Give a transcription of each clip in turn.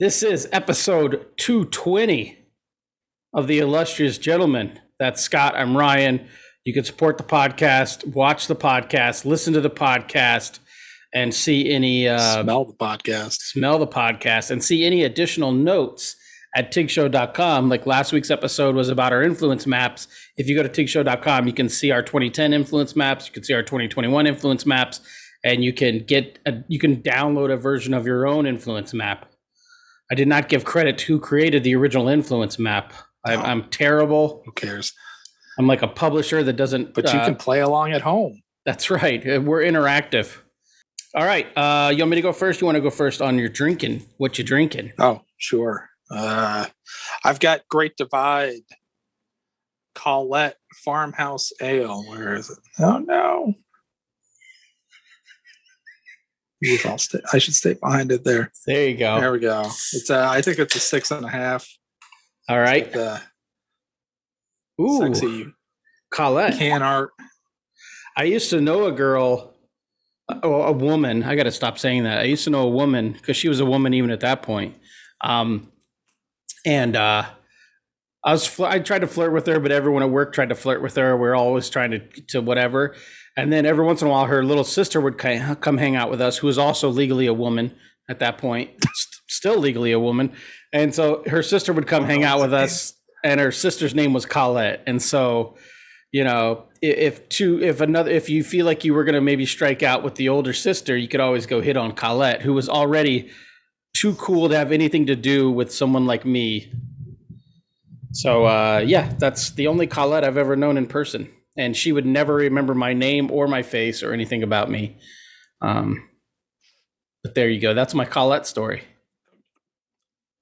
This is episode 220 of The Illustrious Gentleman. That's Scott. I'm Ryan. You can support the podcast, watch the podcast, listen to the podcast, and see any uh, Smell the podcast. smell the podcast and see any additional notes at tigshow.com. Like last week's episode was about our influence maps. If you go to tigshow.com, you can see our 2010 influence maps, you can see our 2021 influence maps, and you can get a, you can download a version of your own influence map. I did not give credit to who created the original influence map. I'm, Oh. I'm terrible. Who cares? I'm like a publisher that doesn't. But you uh, can play along at home. That's right. Uh, We're interactive. All right. Uh, you want me to go first? You want to go first on your drinking? What you drinking? Oh, sure. Uh, I've got Great Divide, Colette Farmhouse Ale. Where is it? Oh no. I'll stay, I should stay behind it there. There you go. There we go. It's uh, I think it's a six and a half. All right. The Ooh, sexy Colette. can art. I used to know a girl, a, a woman. I got to stop saying that. I used to know a woman because she was a woman even at that point. Um, and uh, I was I tried to flirt with her, but everyone at work tried to flirt with her. We are always trying to to whatever. And then every once in a while, her little sister would come hang out with us, who was also legally a woman at that point, st- still legally a woman. And so her sister would come hang out with us, and her sister's name was Colette. And so, you know, if two, if another, if you feel like you were going to maybe strike out with the older sister, you could always go hit on Colette, who was already too cool to have anything to do with someone like me. So, uh, yeah, that's the only Colette I've ever known in person. And she would never remember my name or my face or anything about me. Um, but there you go. That's my Colette story.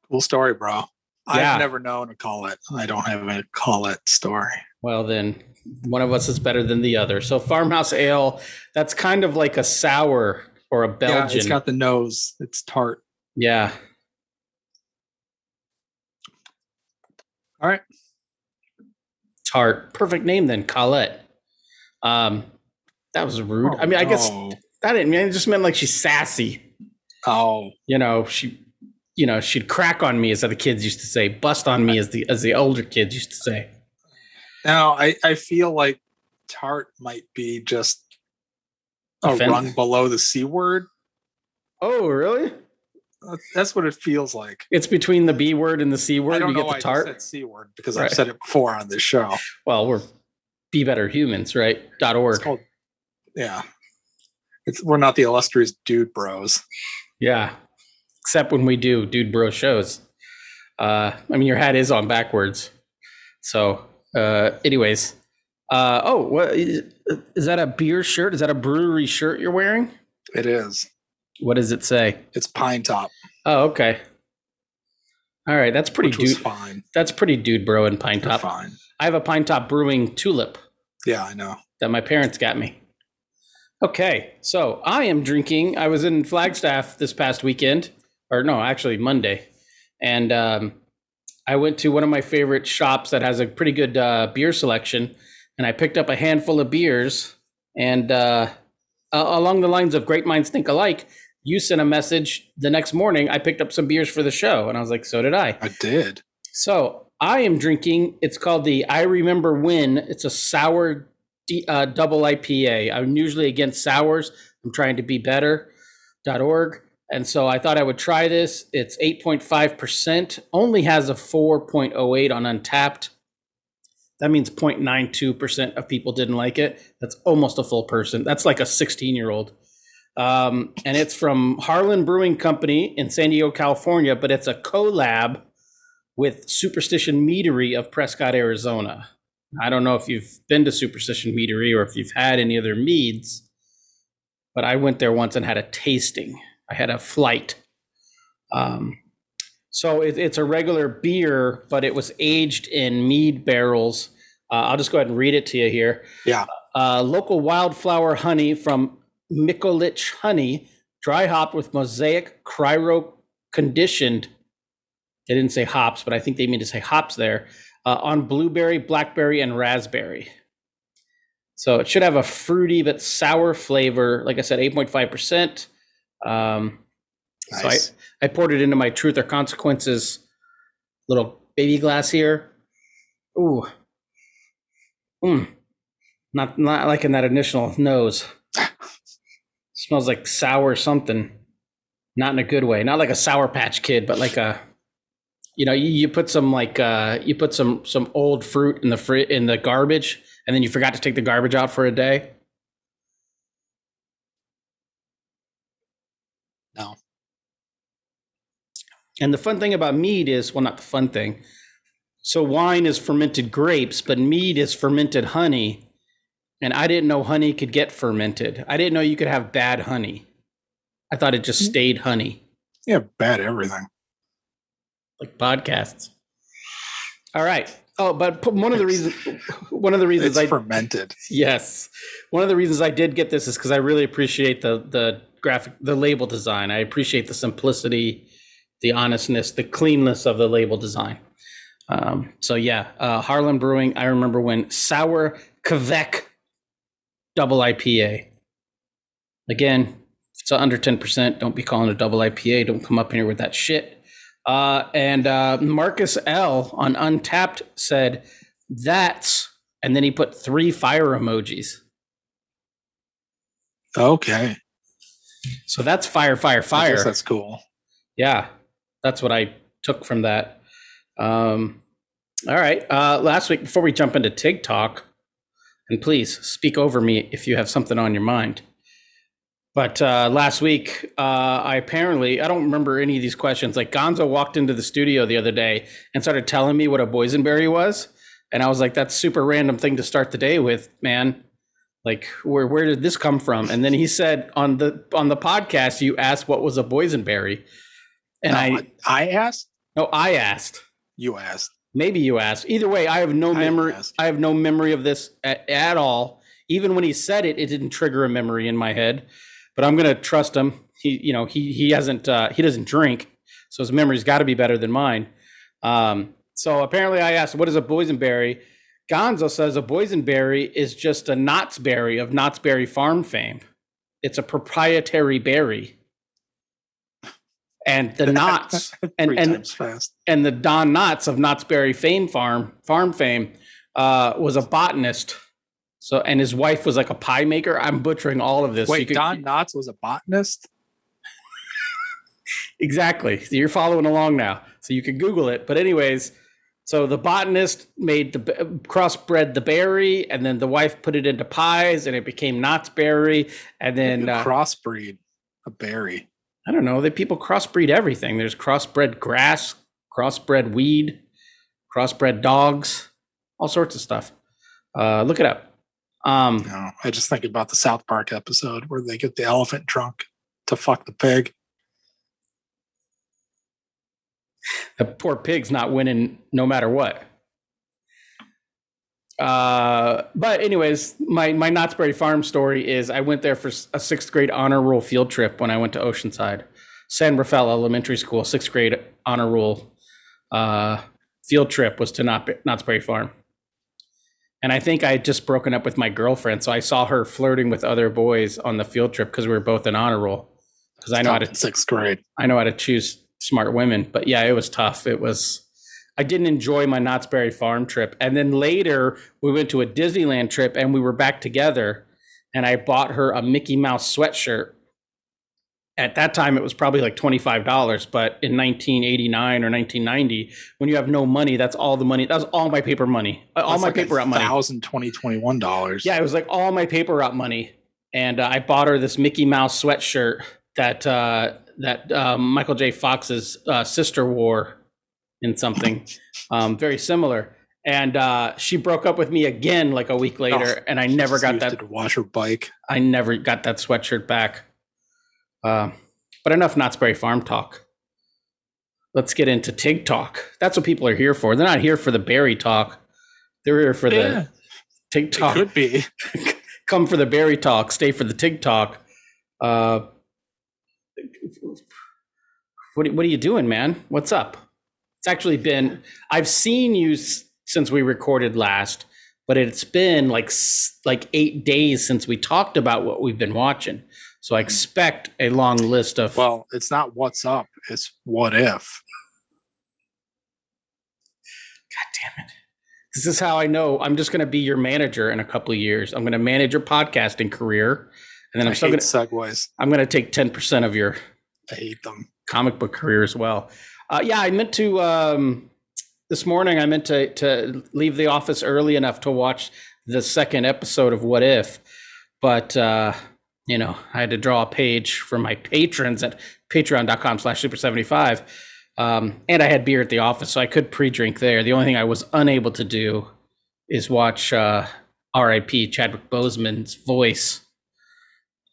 Cool story, bro. Yeah. I've never known a Colette. I don't have a Colette story. Well, then one of us is better than the other. So, farmhouse ale, that's kind of like a sour or a Belgian. Yeah, it's got the nose. It's tart. yeah. All right. Tart. Perfect name then, Colette. Um, that was rude. I mean, I guess Oh, that didn't mean it just meant like she's sassy. Oh, You know, she you know, she'd crack on me as the kids used to say, bust on me as the as the older kids used to say. now I, I feel like tart might be just a Offend- rung below the c word. Oh, really? That's, that's what it feels like. It's between the B word and the C word. You get the I tart. said c word because Right. I've said it before on this show. Well, we're be better humans, right? Dot org. called, yeah. It's we're not the illustrious dude bros. Yeah. Except when we do dude bro shows. Uh, I mean, your hat is on backwards. So, uh, anyways. Uh, oh, what is, is that a beer shirt? Is that a brewery shirt you're wearing? It is. What does it say? It's pine top, Oh, okay. All right, that's pretty which dude. fine. That's pretty dude bro in Pine They're Top. fine. I have a Pine Top Brewing tulip Yeah, I know. that my parents got me. Okay, so I am drinking. I was in Flagstaff this past weekend, or no, actually Monday, and um, I went to one of my favorite shops that has a pretty good uh, beer selection, and I picked up a handful of beers. And uh, a- along the lines of "Great minds think alike," you sent a message the next morning. I picked up some beers for the show, and I was like, "So did I." I did. So I am drinking. It's called the I Remember When. It's a sour D, uh, double IPA. I'm usually against sours. I'm trying to be better. .org. And so I thought I would try this. It's 8.5%. Only has a 4.08 on Untappd. That means 0.92% of people didn't like it. That's almost a full person. That's like a 16 year old. Um, and it's from Harland Brewing Company in San Diego, California, but it's a collab with Superstition Meadery of Prescott, Arizona. I don't know if you've been to Superstition Meadery or if you've had any other meads, but I went there once and had a tasting. I had a flight. Um, so it, it's a regular beer, but it was aged in mead barrels. Uh, I'll just go ahead and read it to you here. Yeah. Uh, local wildflower honey from Mikolich Honey, dry hopped with mosaic cryo conditioned they didn't say hops, but I think they mean to say hops there uh, on blueberry, blackberry, and raspberry. So it should have a fruity but sour flavor. Like I said, 8.5%. Um, Nice. So I, I poured it into my Truth or Consequences little baby glass here. Ooh. Mm. Not not like in that initial nose. Smells like sour something. Not in a good way. Not like a sour patch kid, but like a you know, you, you put some like uh you put some some old fruit in the fri- in the garbage and then you forgot to take the garbage out for a day. No. And the fun thing about mead is, well, not the fun thing. So wine is fermented grapes, but mead is fermented honey. And I didn't know honey could get fermented. I didn't know you could have bad honey. I thought it just Mm. stayed honey, Yeah, bad everything. like podcasts. All right. Oh, but one of the reasons, one of the reasons It's I fermented. Yes. One of the reasons I did get this is because I really appreciate the the graphic the label design. I appreciate the simplicity, the honestness, the cleanness of the label design. Um, so yeah, uh, Harland Brewing. I remember when Sour Quebec Double IPA. Again, if it's under ten percent. Don't be calling a double IPA. Don't come up here with that shit. Uh, and uh, Marcus L on Untappd said, "That's," and then he put three fire emojis. Okay. So that's fire, fire, fire. that's cool. Yeah, that's what I took from that. Um, all right. Uh, last week, before we jump into TikTok, and please speak over me if you have something on your mind. But uh, last week, uh, I apparently, I don't remember any of these questions. Like Gonzo walked into the studio the other day and started telling me what a boysenberry was. And I was like, that's super random thing to start the day with, man. Like, where where did this come from? And then he said on the on the podcast, you asked what was a boysenberry. And No, I I asked. no, I asked. You asked. Maybe you asked. Either way, I have no memory. I have no memory of this at, at all. Even when he said it, it didn't trigger a memory in my head. But I'm gonna trust him. He, you know, he he hasn't uh, he doesn't drink, so his memory's got to be better than mine. Um, so apparently, I asked, "What is a boysenberry?" Gonzo says a boysenberry is just a Knott's berry of Knott's Berry Farm fame. It's a proprietary berry, and the knots and and fast. and the Don Knotts of Knott's Berry fame farm farm fame uh, was a botanist. So and his wife was like a pie maker. I'm butchering all of this. So Wait, could- Don Knotts was a botanist? exactly. So you're following along now. So you can Google it. But anyways, so the botanist made the crossbred the berry, and then the wife put it into pies, and it became Knott's Berry. And then You uh, crossbreed a berry. I don't know. They people crossbreed everything. There's crossbred grass, crossbred weed, crossbred dogs, all sorts of stuff. Uh, look it up. Um, No, I just think about the South Park episode where they get the elephant drunk to fuck the pig. the poor pig's not winning no matter what. Uh, but anyways, my my Knott's Berry Farm story is I went there for a sixth grade honor roll field trip when I went to Oceanside, San Rafael Elementary School. Sixth grade honor roll uh, field trip was to Knott, Knott's Berry Farm, and I think I had just broken up with my girlfriend, so I saw her flirting with other boys on the field trip because we were both in honor roll. Because I know how to sixth grade. I know how to choose smart women, but yeah, it was tough. It was. I didn't enjoy my Knott's Berry Farm trip, and then later we went to a Disneyland trip, and we were back together, and I bought her a Mickey Mouse sweatshirt. At that time, it was probably like twenty five dollars, but in nineteen eighty nine or nineteen ninety, when you have no money, that's all the money. That's all my paper money, all That's my like paper out money. Thousand twenty twenty one dollars. Yeah, it was like all my paper route money, and uh, I bought her this Mickey Mouse sweatshirt that uh, that um, Michael J. Fox's uh, sister wore in something um, very similar. And uh, she broke up with me again like a week later, and I never got that. it to wash her bike. I never got that sweatshirt back. Uh, but enough Knott's Berry Farm talk. Let's get into Tig talk. That's what people are here for. They're not here for the berry talk. They're here for Yeah, the Tig it talk could be. come for the berry talk, stay for the tig talk. Uh, what what are you doing, man? What's up? It's actually been I've seen you s- since we recorded last, but it's been like s- like eight days since we talked about what we've been watching. So I expect a long list of. Well, it's not what's up, it's what if. God damn it. This is how I know I'm just going to be your manager in a couple of years. I'm going to manage your podcasting career, and then I I'm still going to segues. I'm going to take 10% of your I hate them. comic book career as well. Uh, yeah, I meant to um, this morning. I meant to to leave the office early enough to watch the second episode of What If, but uh, you know I had to draw a page for my patrons at Patreon.com/slash Super Seventy Five, um, and I had beer at the office, so I could pre-drink there. The only thing I was unable to do is watch uh, R.I.P. Chadwick Boseman's voice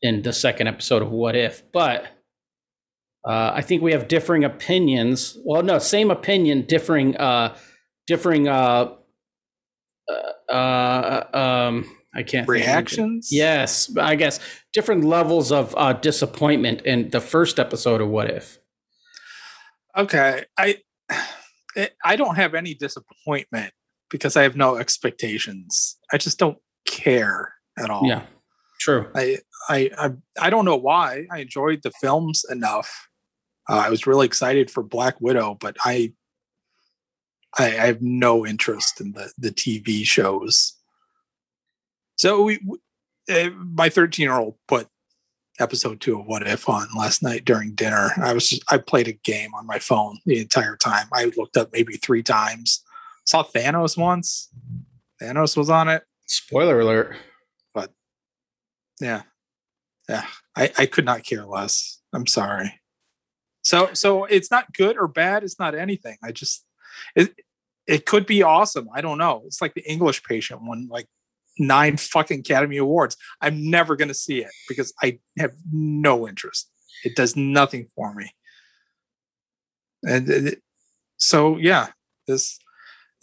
in the second episode of What If, but. Uh, I think we have differing opinions. Well, no, same opinion, differing, uh, differing. Uh, uh, uh, um, I can't. Reactions? Yes, I guess different levels of uh, disappointment in the first episode of What If. Okay. I I don't have any disappointment because I have no expectations. I just don't care at all. Yeah, true. I, I I I don't know why. I enjoyed the films enough. Uh, I was really excited for Black Widow, but I, I I have no interest in the the TV shows. So we, uh, my thirteen year old put episode two of What If on last night during dinner. I was just, I played a game on my phone the entire time. I looked up maybe three times. Saw Thanos once. Thanos was on it. Spoiler alert. But yeah. Yeah. I, I could not care less. I'm sorry. So so it's not good or bad. It's not anything. I just it it could be awesome. I don't know. It's like the English patient won like nine fucking Academy Awards. I'm never gonna see it because I have no interest. It does nothing for me. And it- so yeah, this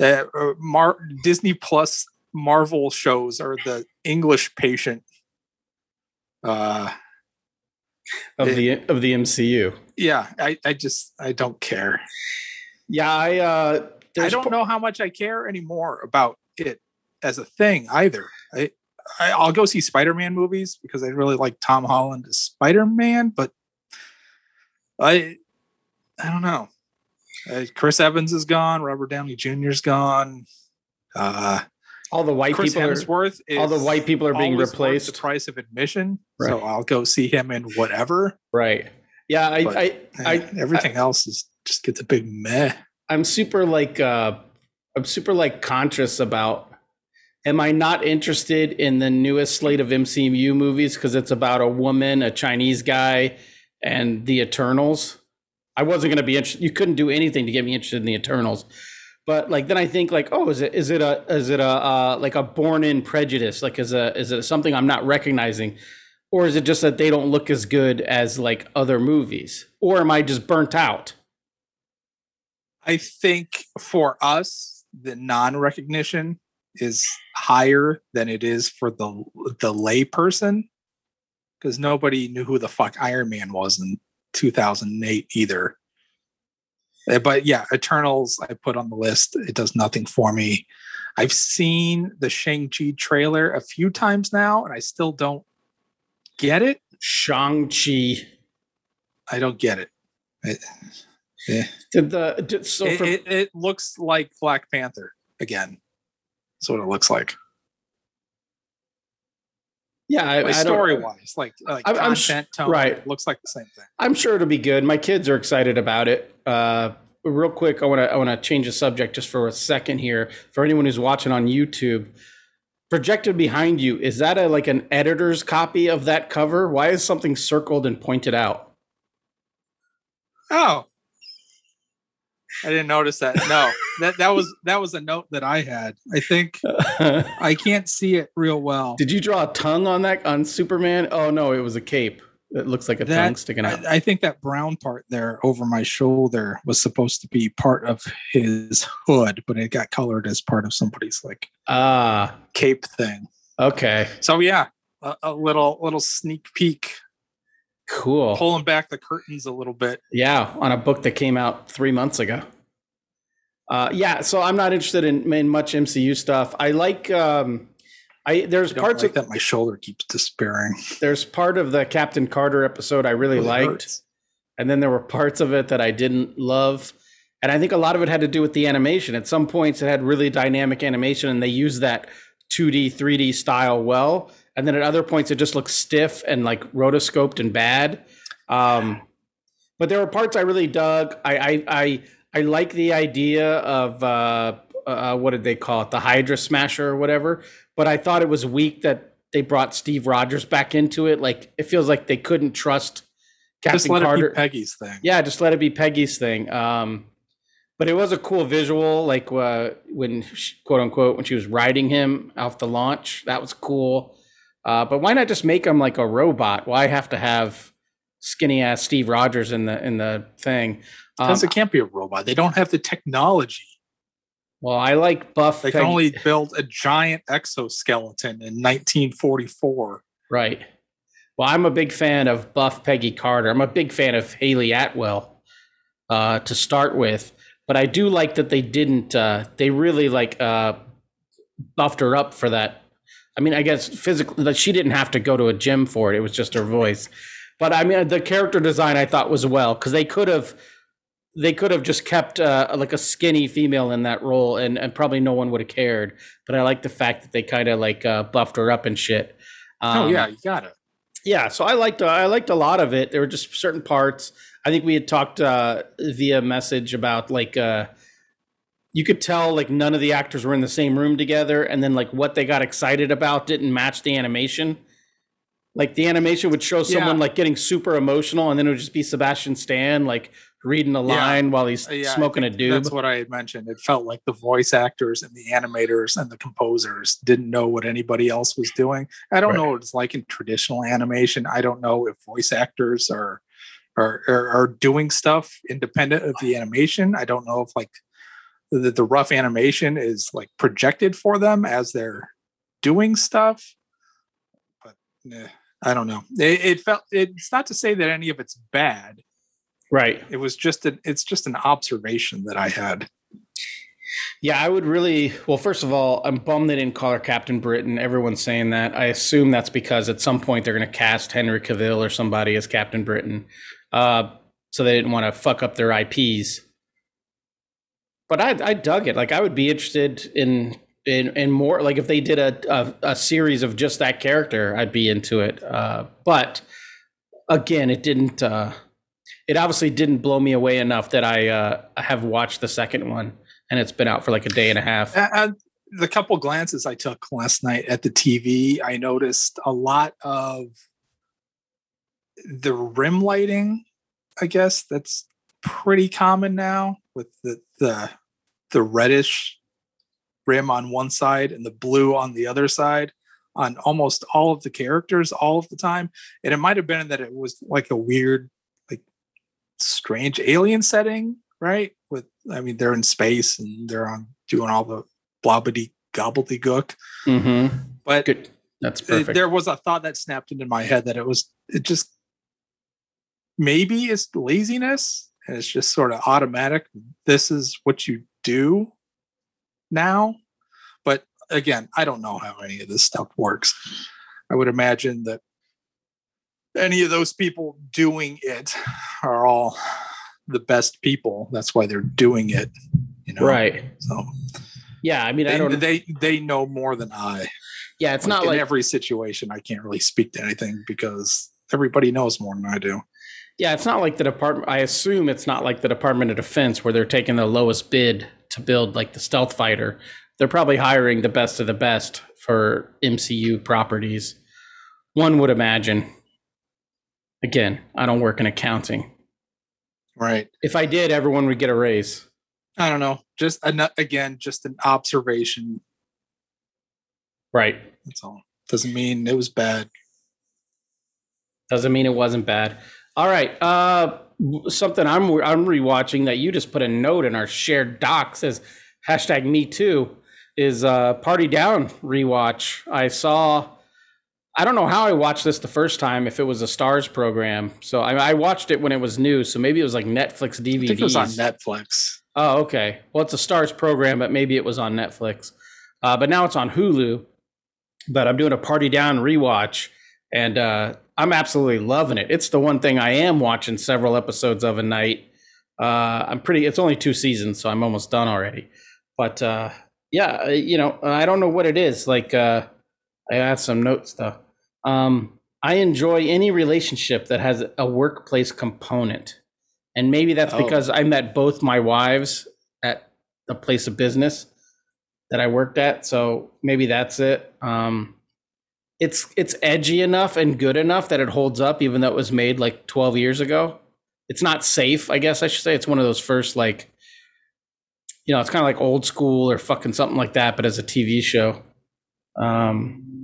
uh, uh, Mar- Disney Plus Marvel shows are the English patient uh Of It- the of the MCU. yeah i i just i don't care Yeah, I. Uh, i don't po- know how much i care anymore about it as a thing either i, I i'll go see spider-man movies because i really like tom holland as spider-man but i i don't know uh, chris evans is gone robert downey Jr. is gone uh all the white chris people are hemsworth is all the white people are being replaced. the price of admission so i'll go see him in whatever Right. Yeah, I, But- I, I, Eh, everything else is just gets a big meh I'm super like, uh, I'm super like conscious about. Am I not interested in the newest slate of MCU movies because it's about a woman, a Chinese guy, and the Eternals? I wasn't going to be interested. You couldn't do anything to get me interested in the Eternals. But like then I think like, oh, is it is it a is it a uh, like a born in prejudice? Like is a is it something I'm not recognizing? Or is it just that they don't look as good as like other movies? Or am I just burnt out? I think for us, the non-recognition is higher than it is for the the lay person because nobody knew who the fuck Iron Man was in 2008 either. Uh, But yeah, Eternals I put on the list. It does nothing for me. I've seen the Shang-Chi trailer a few times now and I still don't get it. Shang-Chi. I don't get it. It, yeah. Did the did, so it, for, it, it looks like Black Panther again. That's what it looks like. yeah, I, Like I story wise, like like I'm- I'm sh- tone, right. it looks like the same thing. I'm sure it'll be good. My kids are excited about it. Uh, real quick, I want to I want to change the subject just for a second here. For anyone who's watching on YouTube, projected behind you is that a like an editor's copy of that cover? Why is something circled and pointed out? Oh, I didn't notice that. No, that that was that was a note that I had. I think I can't see it real well. Did you draw a tongue on that on Superman? Oh no, it was a cape. It looks like a That- tongue sticking out. I, I think that brown part there over my shoulder was supposed to be part of his hood, but it got colored as part of somebody's like Ah, cape thing. okay, So yeah, a, a little little sneak peek, cool. pulling back the curtains a little bit. Yeah, on a book that came out three months ago. Uh, yeah, so I'm not interested in, in much MCU stuff. I like um, I there's I parts like of that my shoulder keeps despairing. there's part of the Captain Carter episode I really Really liked, hurts. and then there were parts of it that I didn't love. And I think a lot of it had to do with the animation. At some points, it had really dynamic animation, and they used that 2D, 3D style well. And then at other points, it just looked stiff and like rotoscoped and bad. Um, but there were parts I really dug. I I I, I like the idea of uh, uh, what did they call it, the Hydra Smasher or whatever. But I thought it was weak that they brought Steve Rogers back into it. Like it feels like they couldn't trust Captain Just let Carter. it be Peggy's thing. Yeah, just let it be Peggy's thing. Um, but it was a cool visual, like uh, when she, quote unquote when she was riding him off the launch. That was cool. Uh, but why not just make him like a robot? Why have to have skinny ass Steve Rogers in the in the thing? Um, Because it can't be a robot. They don't have the technology. Well, I like buff. They Peggy- only build a giant exoskeleton in 1944. Right. Well, I'm a big fan of Buff Peggy Carter. I'm a big fan of Hayley Atwell uh, to start with, but I do like that they didn't. Uh, they really like uh, buffed her up for that. I mean, I guess physically, that she didn't have to go to a gym for it. It was just her voice. But I mean, the character design I thought was well because they could have. They could have just kept uh, like a skinny female in that role, and, and probably no one would have cared. But I like the fact that they kind of like uh, buffed her up and shit. oh Um, yeah, you got it. yeah so i liked uh, i liked a lot of it there were just certain parts i think we had talked uh via message about like uh you could tell like none of the actors were in the same room together and then like what they got excited about didn't match the animation like the animation would show someone Yeah. like getting super emotional and then it would just be sebastian stan like reading a Yeah. line while he's yeah, smoking a dude. That's what I had mentioned. It felt like the voice actors and the animators and the composers didn't know what anybody else was doing. I don't Right. know what it's like in traditional animation. I don't know if voice actors are are are, are doing stuff independent of the animation. I don't know if like the, the rough animation is like projected for them as they're doing stuff. But eh, I don't know. It, it felt. It's not to say that any of it's bad right it was just an it's just an observation that i had Yeah, I would really. Well, first of all, I'm bummed they didn't call her Captain Britain. Everyone's saying that. I assume that's because at some point they're going to cast Henry Cavill or somebody as Captain Britain. Uh, so they didn't want to fuck up their IPs. But I, I dug it. Like I would be interested in in in more. Like if they did a a, a series of just that character, I'd be into it. Uh, but again, it didn't. Uh, it obviously didn't blow me away enough that I uh, have watched the second one and it's been out for like a day and a half. Uh, the couple glances i took last night at the tv i noticed a lot of the rim lighting i guess that's pretty common now with the the the reddish rim on one side and the blue on the other side on almost all of the characters all of the time and it might have been that it was like a weird strange alien setting right with i mean they're in space and they're on doing all the blobbity gobbledygook Mm-hmm. but Good. That's it- perfect. there was a thought that snapped into my head that it was it just maybe it's laziness and it's just sort of automatic this is what you do now but again i don't know how any of this stuff works i would imagine that any of those people doing it are all the best people that's why they're doing it you know right. so Yeah. I mean, I they, don't. they they know more than i yeah. It's like, not in like. every situation i can't really speak to anything because everybody knows more than i do yeah. It's not like the department. I assume it's not like the Department of Defense where they're taking the lowest bid to build like the stealth fighter. They're probably hiring the best of the best for MCU properties. One would imagine. Again, I don't work in accounting. right If I did, everyone would get a raise. i don't know just an, again just an observation Right. that's all doesn't mean it was bad Doesn't mean it wasn't bad. All right. Uh, something I'm I'm rewatching that you just put a note in our shared doc says hashtag Me Too is uh, Party Down rewatch. I saw. I don't know how I watched this the first time. If it was a Starz program, so I, I watched it when it was new. So maybe it was like Netflix i think it was on netflix Oh, okay. Well, it's a Starz program, but maybe it was on Netflix. Uh, but now it's on Hulu. but I'm doing a party down rewatch, and uh, I'm absolutely loving it. It's the one thing I am watching several episodes of a night. Uh, I'm pretty. It's only two seasons, so I'm almost done already. But uh, yeah, you know, I don't know what it is. Like uh, I have some notes though. Um, I enjoy any relationship that has a workplace component. And maybe that's Oh. because I met both my wives at the place of business that I worked at. So maybe that's it. Um, it's it's edgy enough and good enough that it holds up, even though it was made like 12 years ago. It's not safe, I guess I should say. It's one of those first like, you know, it's kind of like old school or fucking something like that, but as a TV show. Um,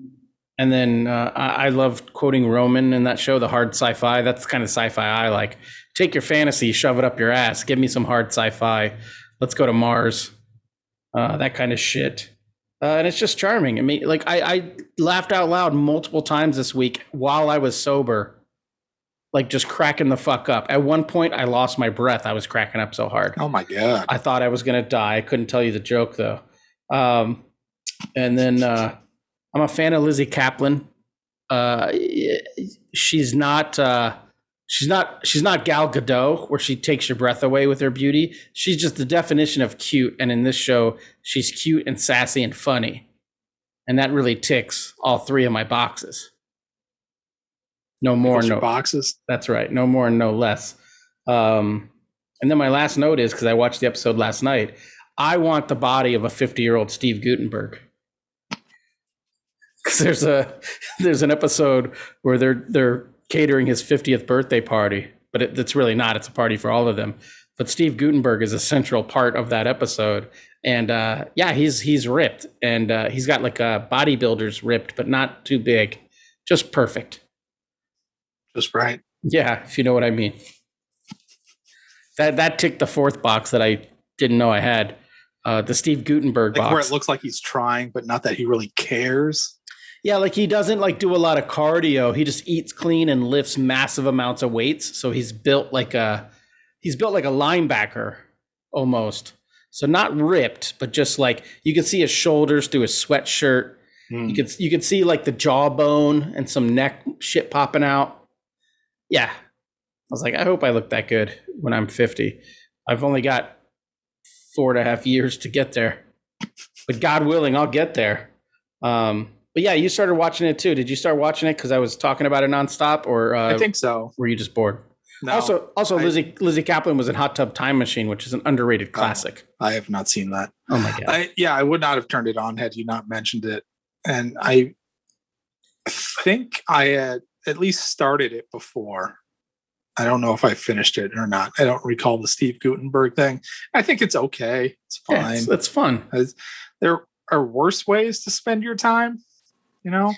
and then uh, I, I loved quoting Roman in that show, the hard sci-fi. That's the kind of sci-fi I like. Take your fantasy, shove it up your ass. Give me some hard sci-fi. Let's go to Mars. Uh, that kind of shit. Uh, and it's just charming. I mean, like I, I laughed out loud multiple times this week while I was sober, like just cracking the fuck up. At one point, I lost my breath. I was cracking up so hard. Oh my god. I thought I was gonna die. I couldn't tell you the joke though. Um, and then uh, I'm a fan of Lizzy Caplan. Uh, she's not. Uh, she's not. She's not Gal Gadot, where she takes your breath away with her beauty. She's just the definition of cute. And in this show, she's cute and sassy and funny, and that really ticks all three of my boxes. No more, no boxes. that's right. No more and no less. Um, and then my last note is because I watched the episode last night. I want the body of a 50 year old Steve Guttenberg. Because there's a there's an episode where they're they're catering his 50th birthday party, but it, it's really not. It's a party for all of them. But Steve Guttenberg is a central part of that episode, and uh, yeah, he's he's ripped, and uh, he's got like a bodybuilder's ripped, but not too big, just perfect. Just right. Yeah, if you know what I mean. That that ticked the fourth box that I didn't know I had. Uh, the Steve Guttenberg Like where it looks like he's trying, but not that he really cares. Yeah, like he doesn't like do a lot of cardio. He just eats clean and lifts massive amounts of weights. So he's built like a he's built like a linebacker almost. So not ripped, but just like you can see his shoulders through his sweatshirt. Hmm. You could you could see like the jawbone and some neck shit popping out. Yeah. I was like, I hope I look that good when I'm 50. I've only got four and a half years to get there. But God willing, I'll get there. Um, but yeah, you started watching it too. Did you start watching it because I was talking about it nonstop, or uh, I think so. were you just bored? No, also, also I- Lizzie Lizzy Caplan was in Hot Tub Time Machine, which is an underrated classic. I have not seen that. Oh, my god! I, yeah, I would not have turned it on had you not mentioned it. And I think I had at least started it before. I don't know if I finished it or not. I don't recall the Steve Guttenberg thing. I think it's okay. It's Yeah, fine. it's, it's fun. There are worse ways to spend your time. You know,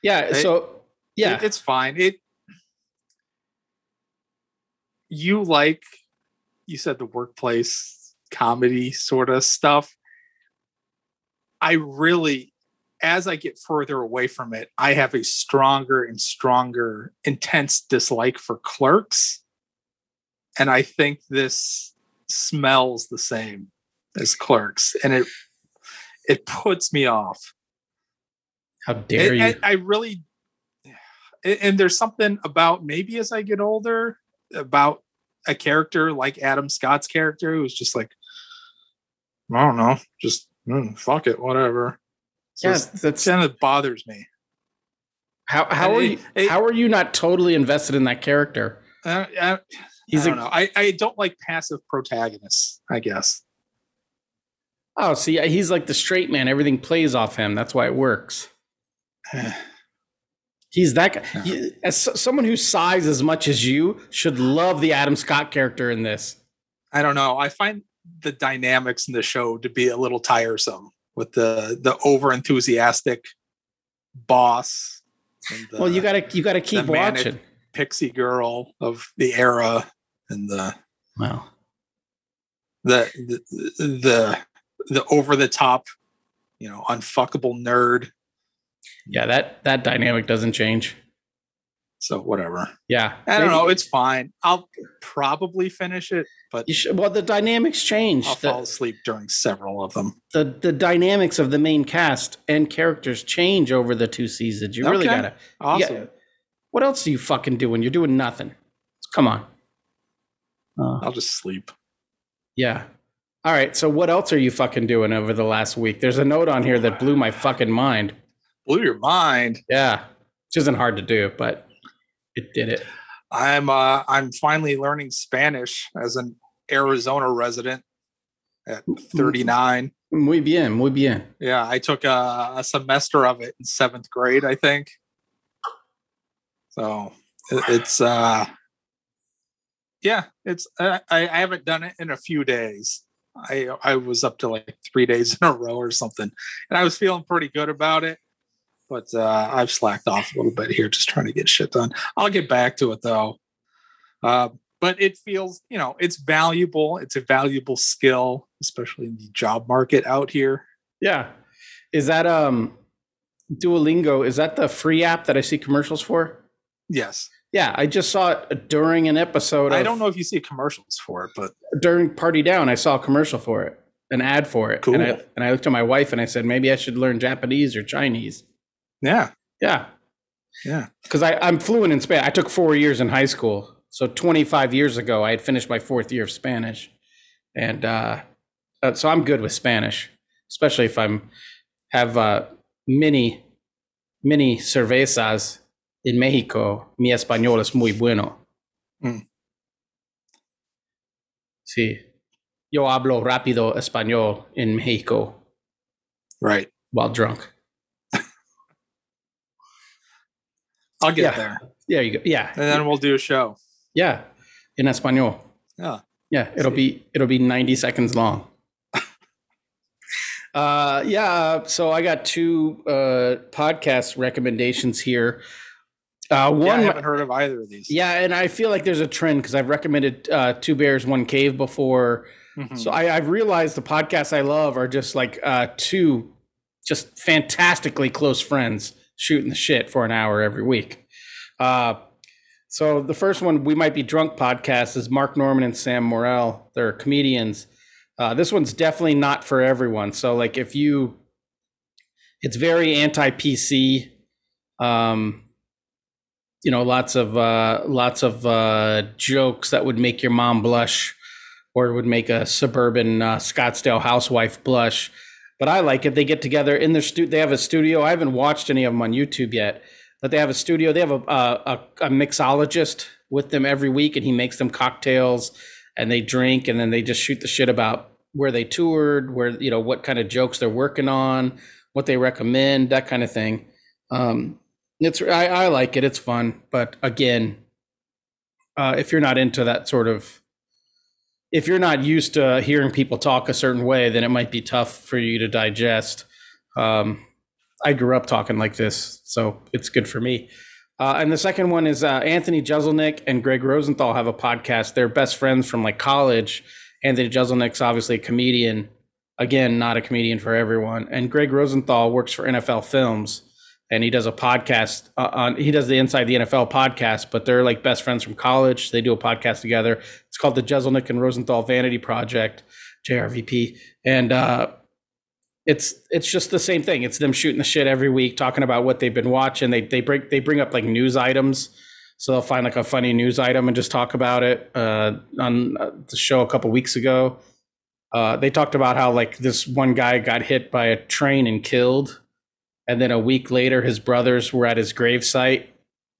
Yeah. It- So yeah, It- it's fine. It you like you said the workplace comedy sort of stuff. I really as I get further away from it, I have a stronger and stronger intense dislike for clerks. And I think this smells the same as clerks and it it puts me off. How dare And- you? and I really, and and there's something about maybe as I get older about a character like Adam Scott's character who's just like, I don't know, just mm, fuck it, whatever. So yeah, it's- that's kind of bothers me. how how are you it- how are you not totally invested in that character? Uh, I, He's I a, don't know. I, I don't like passive protagonists. I guess. oh, see, he's like the straight man. Everything plays off him. That's why it works. He's that guy. Yeah. he- uh-huh. as someone who sighs as much as you should love the Adam Scott character in this. I don't know. I find the dynamics in the show to be a little tiresome with the the over enthusiastic boss. and well, you gotta you gotta keep watching. pixie girl of the era and the Well, the the the, the over the top you know unfuckable nerd yeah, that that dynamic doesn't change. So whatever. Yeah, I don't Maybe- know. It's fine. I'll probably finish it, but You should, well, the dynamics change. I'll The- fall asleep during several of them. the the dynamics of the main cast and characters change over the two seasons. You really gotta. Awesome. Yeah. What else are you fucking doing? You're doing nothing. Come on. Uh, I'll just sleep. yeah. All right. So what else are you fucking doing over the last week? There's a note on here that blew my fucking mind. Blew your mind. Yeah, which isn't hard to do, but it did it. I'm uh I'm finally learning Spanish as an Arizona resident at 39. Muy bien, muy bien. Yeah, I took a, a semester of it in seventh grade, I think. So it- it's uh yeah, it's uh, I, I haven't done it in a few days. I I was up to like three days in a row or something, and I was feeling pretty good about it. But uh, I've slacked off a little bit here, just trying to get shit done. I'll get back to it though. Uh, but it feels, you know, it's valuable. It's a valuable skill, especially in the job market out here. Yeah. Is that um Duolingo? Is that the free app that I see commercials for? Yes. Yeah, I just saw it during an episode. I of- don't know if you see commercials for it, but during Party Down. I saw a commercial for it, an ad for it, and I Cool. and I looked at my wife and I said maybe I should learn Japanese or Chinese. Yeah, Yeah, yeah. because I I'm fluent in Spanish. I took four years in high school, so 25 years ago I had finished my fourth year of Spanish, and uh, uh, so I'm good with Spanish, especially if I'm have uh, many many cervezas in Mexico. Mi español es muy bueno. Mm. Sí. Yo hablo rápido español en México Right. while drunk. I'll get Yeah. there. Yeah, you go. Yeah. And then we'll do a show. yeah. In español. Yeah. Yeah. It'll be it'll be 90 seconds long. uh yeah, so I got two uh podcast recommendations here. Uh Yeah, one I haven't heard of either of these. Yeah, and I feel like there's a trend because I've recommended uh, Two Bears, One Cave before. Mhm. So I, I've realized the podcasts I love are just like uh, two just fantastically close friends shooting the shit for an hour every week. Uh, so the first one, We Might Be Drunk podcast, is Mark Normand and Sam Morril. They're comedians. Uh, this one's definitely not for everyone. So like if you, it's very anti PC. Um, you know, lots of uh, lots of uh, jokes that would make your mom blush or would make a suburban uh, Scottsdale housewife blush. But I like it. They get together in their stu. They have a studio. I haven't watched any of them on YouTube yet, but they have a studio. They have a a, a, a mixologist with them every week, and he makes them cocktails, and they drink, and then they just shoot the shit about where they toured, where you know what kind of jokes they're working on, what they recommend, that kind of thing. Um, it's I, I like it. It's fun, but again, uh, if you're not into that sort of if you're not used to hearing people talk a certain way, then it might be tough for you to digest. Um, I grew up talking like this, so it's good for me. Uh, and the second one is uh, Anthony Jeselnik and Greg Rosenthal have a podcast. They're best friends from like college. Anthony Jeselnik's obviously a comedian. Again, not a comedian for everyone. And Greg Rosenthal works for NFL Films, and he does a podcast uh, on. He does the Inside the NFL podcast, but they're like best friends from college. They do a podcast together. It's called the Jeselnik and Rosenthal Vanity Project, JRVP, and uh, it's it's just the same thing. It's them shooting the shit every week, talking about what they've been watching. They they bring they bring up like news items, so they'll find like a funny news item and just talk about it. Uh, on uh, the show a couple weeks ago, uh, they talked about how like this one guy got hit by a train and killed, and then a week later his brothers were at his gravesite,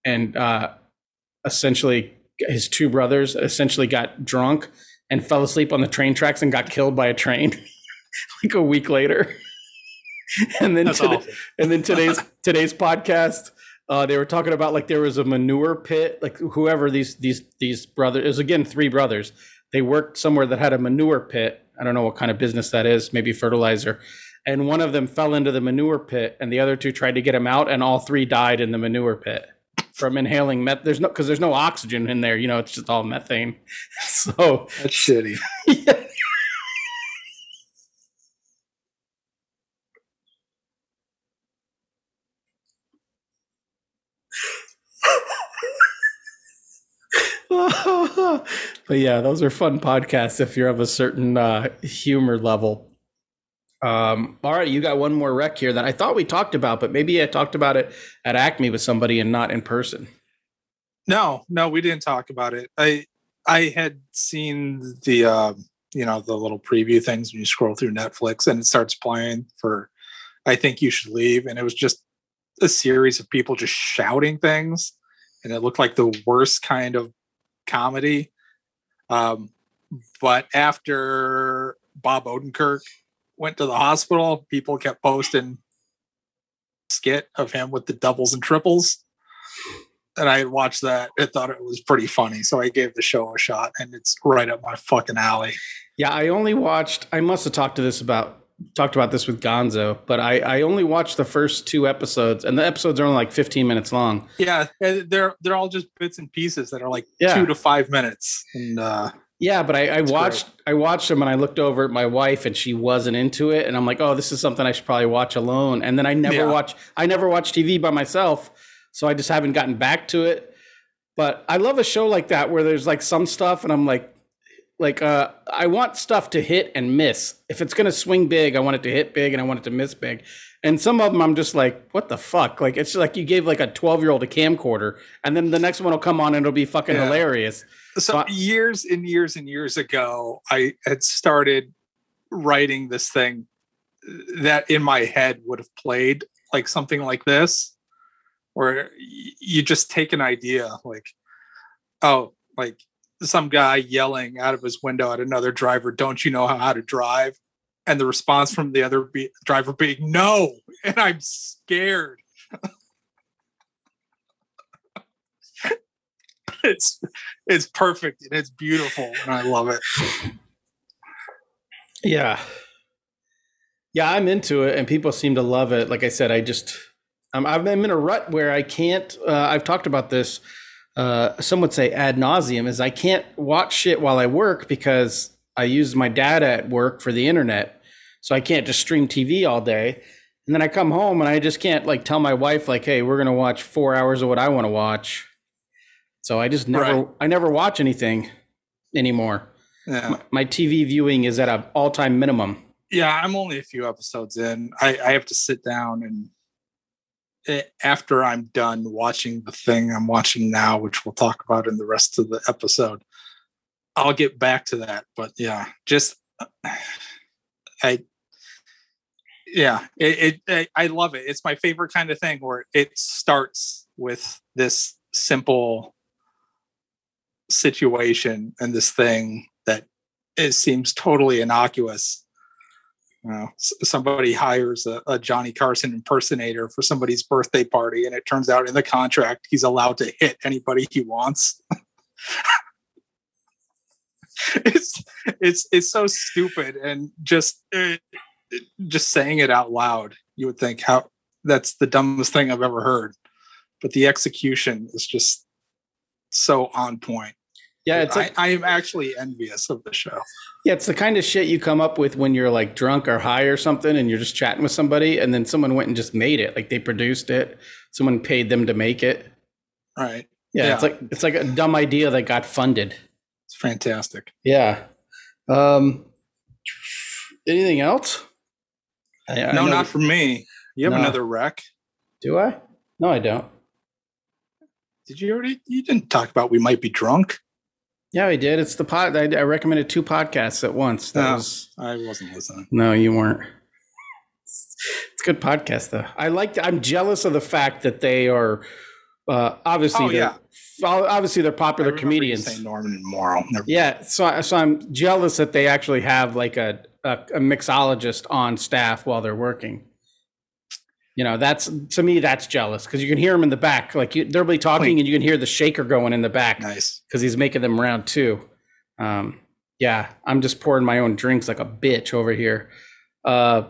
and uh, essentially his two brothers essentially got drunk and fell asleep on the train tracks and got killed by a train like a week later. and then today- awful. and then today's today's podcast uh, they were talking about like there was a manure pit like whoever these these these brothers it was again three brothers they worked somewhere that had a manure pit i don't know what kind of business that is maybe fertilizer and one of them fell into the manure pit and the other two tried to get him out and all three died in the manure pit from inhaling meth there's no because there's no oxygen in there you know it's just all methane so That's shitty. yeah. but yeah, those are fun podcasts if you're of a certain uh, humor level. Um, all right, you got one more rec here that I thought we talked about, but maybe I talked about it at Acme with somebody and not in person. No, no, we didn't talk about it. I I had seen the uh, you know the little preview things when you scroll through Netflix and it starts playing for I think you should leave, and it was just a series of people just shouting things, and it looked like the worst kind of comedy. Um, but after Bob Odenkirk went to the hospital, people kept posting skit of him with the doubles and triples. And I had watched that. I thought it was pretty funny. So I gave the show a shot and it's right up my fucking alley. Yeah, I only watched I must have talked to this about talked about this with Gonzo, but I, I only watched the first two episodes and the episodes are only like 15 minutes long. Yeah, they're they're all just bits and pieces that are like Yeah. two to five minutes. And uh Yeah, but I, I watched I watched them and I looked over at my wife and she wasn't into it and I'm like, oh, this is something I should probably watch alone. And then I never Yeah. watch I never watch TV by myself, so I just haven't gotten back to it. But I love a show like that where there's like some stuff and I'm like, like uh, I want stuff to hit and miss. If it's gonna swing big, I want it to hit big and I want it to miss big. And some of them, I'm just like, what the fuck? Like it's like you gave like a 12 year old a camcorder, and then the next one will come on and it'll be fucking Yeah. hilarious. So But- years and years and years ago, I had started writing this thing uh, that in my head would have played like something like this, where you just take an idea like, oh, like some guy yelling out of his window at another driver, "Don't you know how to drive?" And the response from the other be- driver being, "No," and I'm scared. it's it's perfect and it's beautiful and I love it. Yeah. Yeah, I'm into it and people seem to love it. Like I said, I just I'm I'm in a rut where I can't uh, I've talked about this uh some would say ad nauseum is I can't watch shit while I work because I use my data at work for the internet. So I can't just stream TV all day. And then I come home and I just can't like tell my wife like, "Hey, we're going to watch 4 hours of what I want to watch." So I just never Right. I never watch anything anymore. Yeah. My, my TV viewing is at an all-time minimum. Yeah, I'm only a few episodes in. I, I have to sit down and eh, after I'm done watching the thing I'm watching now, which we'll talk about in the rest of the episode, I'll get back to that. But yeah, just I yeah, it, it I love it. It's my favorite kind of thing where it starts with this simple situation and this thing that it seems totally innocuous. You know, somebody hires a, a Johnny Carson impersonator for somebody's birthday party, and it turns out in the contract he's allowed to hit anybody he wants. it's it's it's so stupid, and just uh, just saying it out loud, you would think how that's the dumbest thing I've ever heard, but the execution is just so on point. Yeah, it's like I, I am actually envious of the show. yeah, it's the kind of shit you come up with when you're like drunk or high or something, and you're just chatting with somebody, and then someone went and just made it. Like they produced it, someone paid them to make it. Right. Yeah, it's like it's like a dumb idea that got funded. It's fantastic. Yeah. Um. Anything else? I, I no, know- not for me. You have No. another wreck. Do I? No, I don't. Did you already? You didn't talk about we might be drunk. Yeah, I did. It's the pod. I, I recommended two podcasts at once. That Oh. was I wasn't listening. no, you weren't. It's a good podcast though. I like. I'm jealous of the fact that they are uh, obviously. Oh, they're- yeah. Obviously, they're popular comedians. Normand and Morril. Yeah, so so I'm jealous that they actually have like a a, a mixologist on staff while they're working. You know, that's to me that's jealous because you can hear them in the back, like you, they'll be talking and you can hear the shaker going in the back Nice. because he's making them round too. Um, yeah, I'm just pouring my own drinks like a bitch over here. Uh,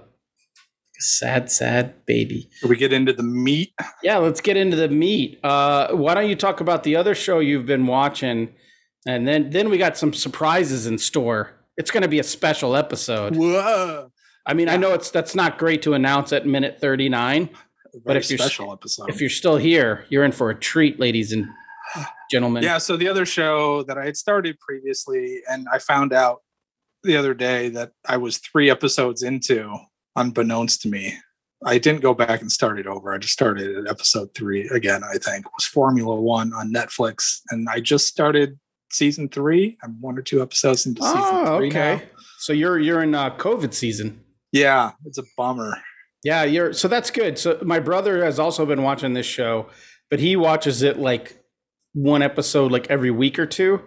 sad, sad baby. Should we get into the meat? Yeah, let's get into the meat. Uh, why don't you talk about the other show you've been watching, and then then we got some surprises in store. It's going to be a special episode. Whoa. I mean, I know it's that's not great to announce at minute thirty nine. but if you're- special episode. If you're still here, you're in for a treat, ladies and gentlemen? Yeah. So the other show that I had started previously, and I found out the other day that I was three episodes into, unbeknownst to me. I didn't go back and start it over. I just started at episode three again, I think, was Formula One on Netflix. And I just started season three. I'm one or two episodes into season Oh, three okay. now. So you're you're in uh, COVID season. Yeah, it's a bummer. Yeah, you're so that's good. So my brother has also been watching this show, but he watches it like one episode like every week or two.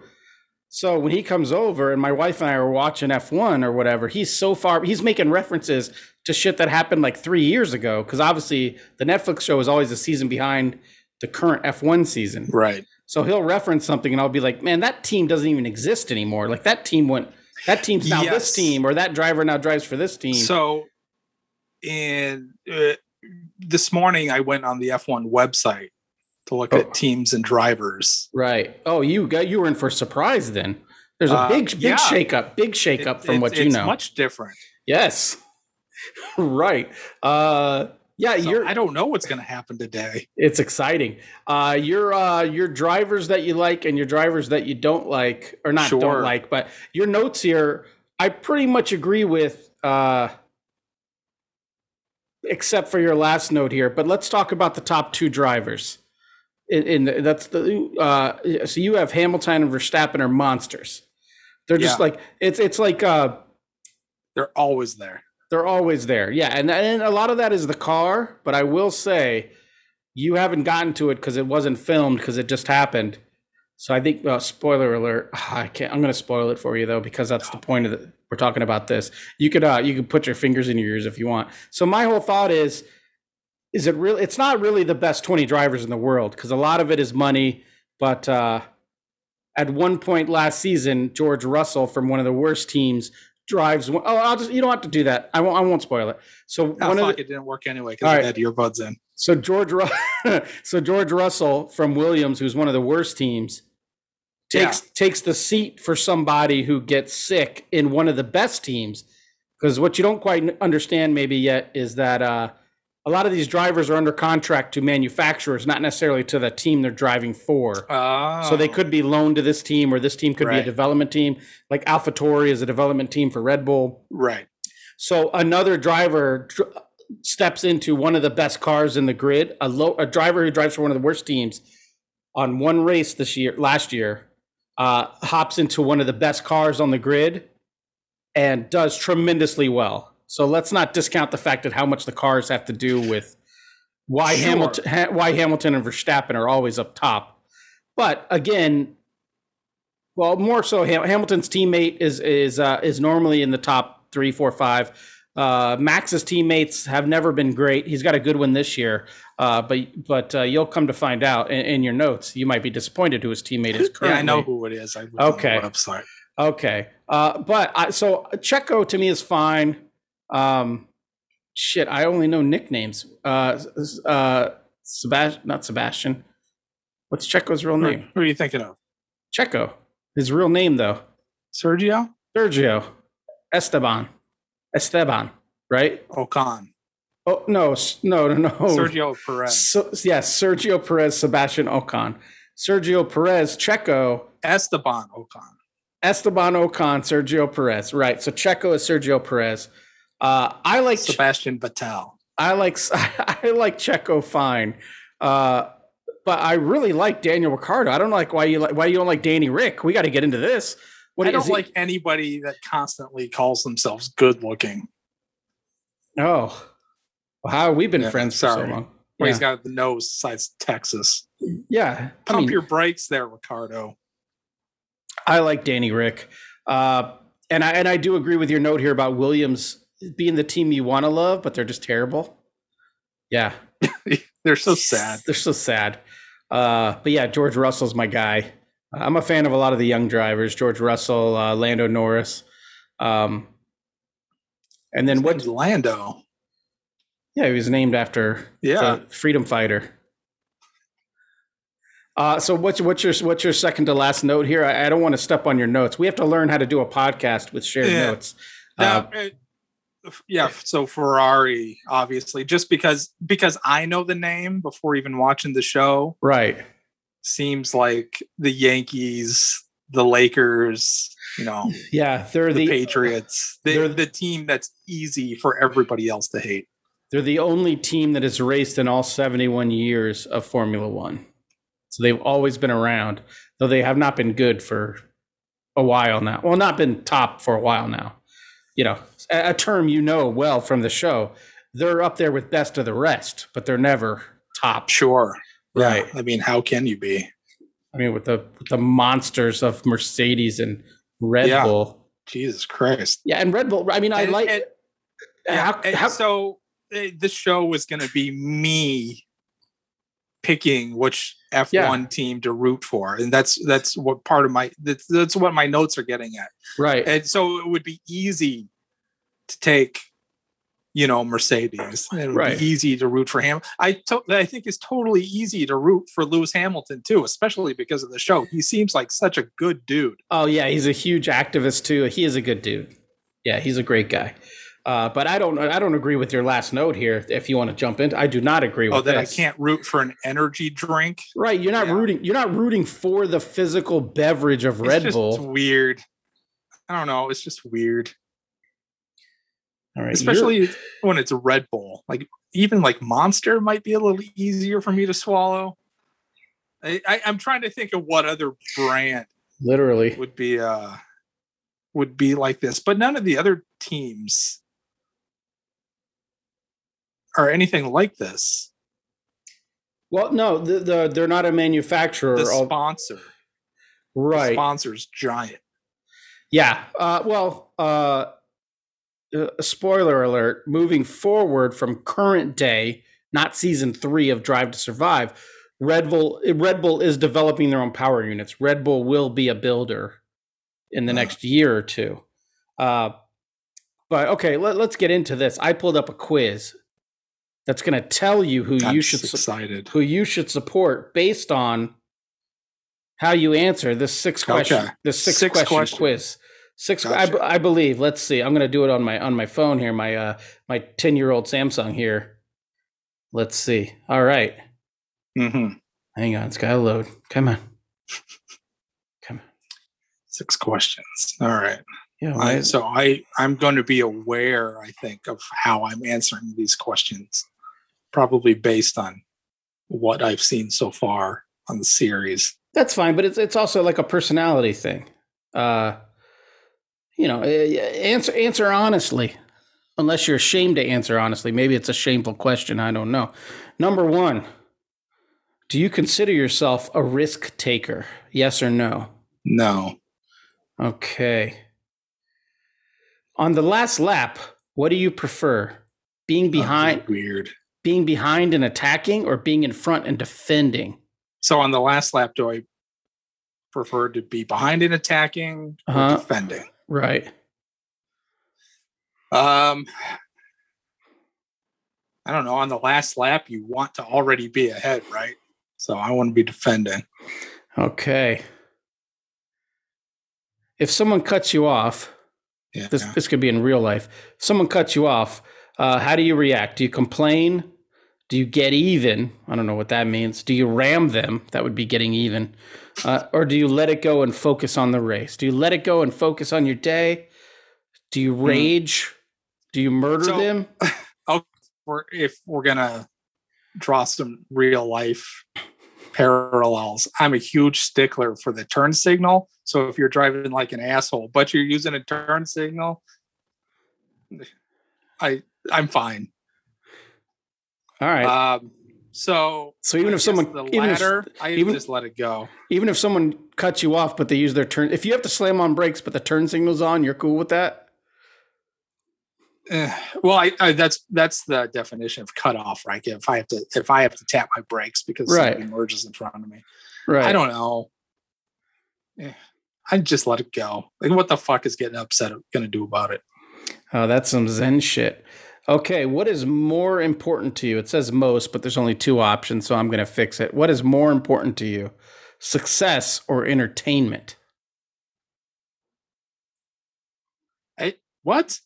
So when he comes over and my wife and I are watching F1 or whatever, he's so far he's making references to shit that happened like 3 years ago cuz obviously the Netflix show is always a season behind the current F1 season. Right. So he'll reference something and I'll be like, "Man, that team doesn't even exist anymore. Like that team went that team's now Yes. this team or that driver now drives for this team." So, and uh, this morning, I went on the F1 website to look Oh. at teams and drivers. Right. Oh, you got you were in for a surprise then. There's a Uh, big big yeah. shakeup, big shakeup It- from what it's- you it's know. much different. yes. right. Uh yeah, So you're I don't know what's going to happen today. it's exciting. Uh your uh your drivers that you like and your drivers that you don't like or not don't like, but your notes here I pretty much agree with uh except for your last note here, but let's talk about the top two drivers. In, in that's the uh so you have Hamilton and Verstappen are monsters. They're just Yeah. like it's it's like uh They're always there. They're always there. Yeah, and and a lot of that is the car, but I will say you haven't gotten to it because it wasn't filmed because it just happened. So I think uh, spoiler alert. I can't. I'm going to spoil it for you though because that's the point of the. We're talking about this. You could uh you could put your fingers in your ears if you want. So my whole thought is, is it really? It's not really the best 20 drivers in the world because a lot of it is money. But uh, at one point last season, George Russell from one of the worst teams drives. one- Oh, I'll just you don't have to do that. I won't. I won't spoil it. So Oh, one of the, it didn't work anyway because I right. had earbuds in. so George so George Russell from Williams, who's one of the worst teams, takes takes the seat for somebody who gets sick in one of the best teams. Because what you don't quite understand maybe yet is that uh, a lot of these drivers are under contract to manufacturers, not necessarily to the team they're driving for. Oh, So they could be loaned to this team, or this team could be a development team. Like AlphaTauri is a development team for Red Bull. right. So another driver dr- steps into one of the best cars in the grid. A low, a driver who drives for one of the worst teams on one race this year, last year, uh, hops into one of the best cars on the grid and does tremendously well. So let's not discount the fact that how much the cars have to do with why Sure. Hamilton, ha- why Hamilton and Verstappen are always up top. But again, well, more so, Ham- Hamilton's teammate is is uh, is normally in the top three, four, five. Uh, Max's teammates have never been great. He's got a good one this year, uh, but but uh, you'll come to find out in, in your notes. You might be disappointed who his teammate is Yeah. I know who it is. I Okay. I'm sorry. Okay. Uh, but I, so Checo to me is fine. Um, shit, I only know nicknames. Uh, uh, Sebastian, not Sebastian. What's Checo's real name? who are you thinking of? Checo. His real name though, Sergio Sergio Esteban. Esteban, right? Ocon. Oh no, no, no, no. Sergio Perez. So, yes, Sergio Perez, Sebastian Ocon. Sergio Perez, Checo, Esteban Ocon. Esteban Ocon, Sergio Perez. Right. So Checo is Sergio Perez. Uh, I like Sebastian Vettel. I like I like Checo fine, uh, but I really like Daniel Ricciardo. I don't like why you like why you don't like Danny Rick. We got to get into this. What I don't he- like anybody that constantly calls themselves good looking. Oh, well, how have we been Yeah, friends for so long? When Yeah, he's got the nose size Texas. yeah. I Pump mean, your brakes there, Ricciardo. I like Danny Rick, uh, and I and I do agree with your note here about Williams being the team you want to love, but they're just terrible. Yeah, They're so sad. They're so sad. Uh, but yeah, George Russell's my guy. I'm a fan of a lot of the young drivers: George Russell, uh, Lando Norris. Um, and then His what? Lando. Yeah, he was named after Yeah. freedom fighter. Uh, so what's what's your what's your second to last note here? I, I don't want to step on your notes. We have to learn how to do a podcast with shared Yeah. notes. Now, Uh, uh, yeah. So Ferrari, obviously, just because because I know the name before even watching the show. right. seems like the Yankees, the Lakers, you know, Yeah, they're the, the, Patriots, they're- the, the team that's easy for everybody else to hate. they're the only team that has raced in all 71 years of Formula One. So they've always been around, though they have not been good for a while now. Well, not been top for a while now. You know, a, a term you know well from the show. They're up there with best of the rest, but they're never top. Sure. Right. Yeah. I mean, how can you be? I mean, with the with the monsters of Mercedes and Red Yeah. Bull. Jesus Christ. Yeah, and Red Bull. I mean, I And- like. and- how, and how, so eh, this show was going to be me picking which F1 Yeah. team to root for. And that's that's what part of my that's, that's what my notes are getting at. right. And so it would be easy to take you know Mercedes. It would Right. be easy to root for him. I to, I think it's totally easy to root for Lewis Hamilton too, especially because of the show. He seems like such a good dude. Oh yeah, he's a huge activist too. He is a good dude. Yeah, he's a great guy. Uh, but I don't I don't agree with your last note here. If you want to jump in, I do not agree with Oh, that I can't root for an energy drink. Right, you're not Yeah. rooting. You're not rooting for the physical beverage of Red it's just Bull. weird. I don't know. It's just weird. All right, you're- especially when it's Red Bull. Like even like Monster might be a little easier for me to swallow. I, I, I'm trying to think of what other brand literally. would be uh would be like this, but none of the other teams are anything like this. Well, no, the, the they're not a manufacturer. The al- sponsor, the right? sponsor's giant. Yeah. Uh, well, uh, uh, spoiler alert. Moving forward from current day, not season three of Drive to Survive, Red Bull Red Bull is developing their own power units. Red Bull will be a builder in the Uh. next year or two. Uh, but okay, let, us get into this. I pulled up a quiz that's going to tell you who I'm you should su- who you should support based on how you answer this six question Okay. this six, Six question questions. quiz. Six, I, Gotcha. I believe. Let's see. I'm going to do it on my on my phone here. My uh my ten year old Samsung here. Let's see. All right, Mm-hmm. hang on. It's got to load. Come on. Come on. Six questions. All right. Yeah. I, so I I'm going to be aware, I think, of how I'm answering these questions, probably based on what I've seen so far on the series. That's fine, but it's it's also like a personality thing. Uh, you know, eh, answer answer honestly, unless you're ashamed to answer honestly. Maybe it's a shameful question. I don't know. Number one, do you consider yourself a risk taker? Yes or no? No, Okay. On the last lap, what do you prefer? Being behind, weird. being behind and attacking, or being in front and defending? So on the last lap, do I prefer to be behind and attacking or Uh-huh. defending? Right. Um, I don't know. On the last lap, you want to already be ahead, right? So I want to be defending. Okay. If someone cuts you off, Yeah. this this could be in real life. If someone cuts you off, uh, how do you react? Do you complain? Do you get even? I don't know what that means. Do you ram them? That would be getting even. Uh, or do you let it go and focus on the race? Do you let it go and focus on your day? Do you rage? Do you murder So- them? we're if we're gonna draw some real life parallels, I'm a huge stickler for the turn signal. So if you're driving like an asshole, but you're using a turn signal, I I'm fine. All right. Um, so so even I if someone, the even if, I even- just let it go. even if someone cuts you off, but they use their turn, if you have to slam on brakes, but the turn signal's on, you're cool with that. Eh, well, I, I that's that's the definition of cut off, right? If I have to if I have to tap my brakes because Right. somebody merges in front of me. Right. I don't know. Eh, I just let it go. Like, what the fuck is getting upset going to do about it? Oh, that's some Zen shit. Okay, what is more important to you? It says most, but there's only two options, so I'm going to fix it. What is more important to you? Success or entertainment? I, What?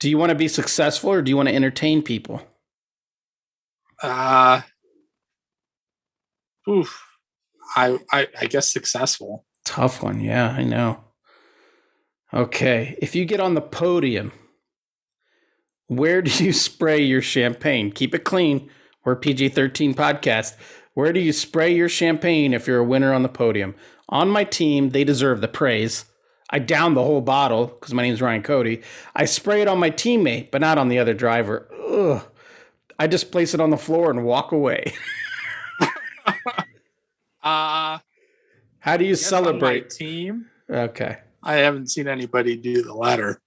Do you want to be successful or do you want to entertain people? Uh, oof. I, I I guess successful. Tough one. Yeah, I know. Okay. If you get on the podium, where do you spray your champagne? Keep it clean. We're PG 13 podcast. Where do you spray your champagne if you're a winner on the podium? On my team, they deserve the praise. I down the whole bottle because my name's Ryan Cody. I spray it on my teammate, but not on the other driver. Ugh. I just place it on the floor and walk away. Uh How do you guess on my celebrate? team. Okay. I haven't seen anybody do the latter.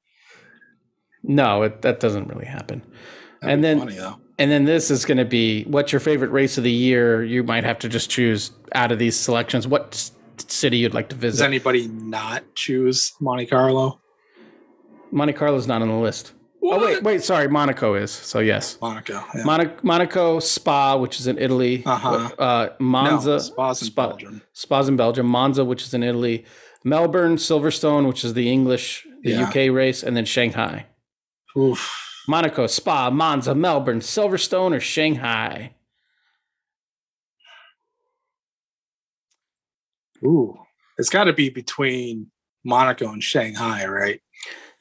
No, it, that doesn't really happen. That'd And be then- funny though. And then this is going to be what's your favorite race of the year? You might have to just choose out of these selections what city you'd like to visit. Does anybody not choose Monte Carlo? Monte Carlo's not on the list. Oh wait, wait, sorry, Monaco is. So yes, Monaco. Yeah. Monaco, Monaco, Spa, which is in Italy. Uh-huh. Uh, Monza, no, Spa's in Spa- Belgium. Spa's in Belgium. Monza, which is in Italy. Melbourne, Silverstone, which is the English, the Yeah. UK race, and then Shanghai. Oof. Monaco, Spa, Monza, Melbourne, Silverstone, or Shanghai. Ooh. It's got to be between Monaco and Shanghai, right?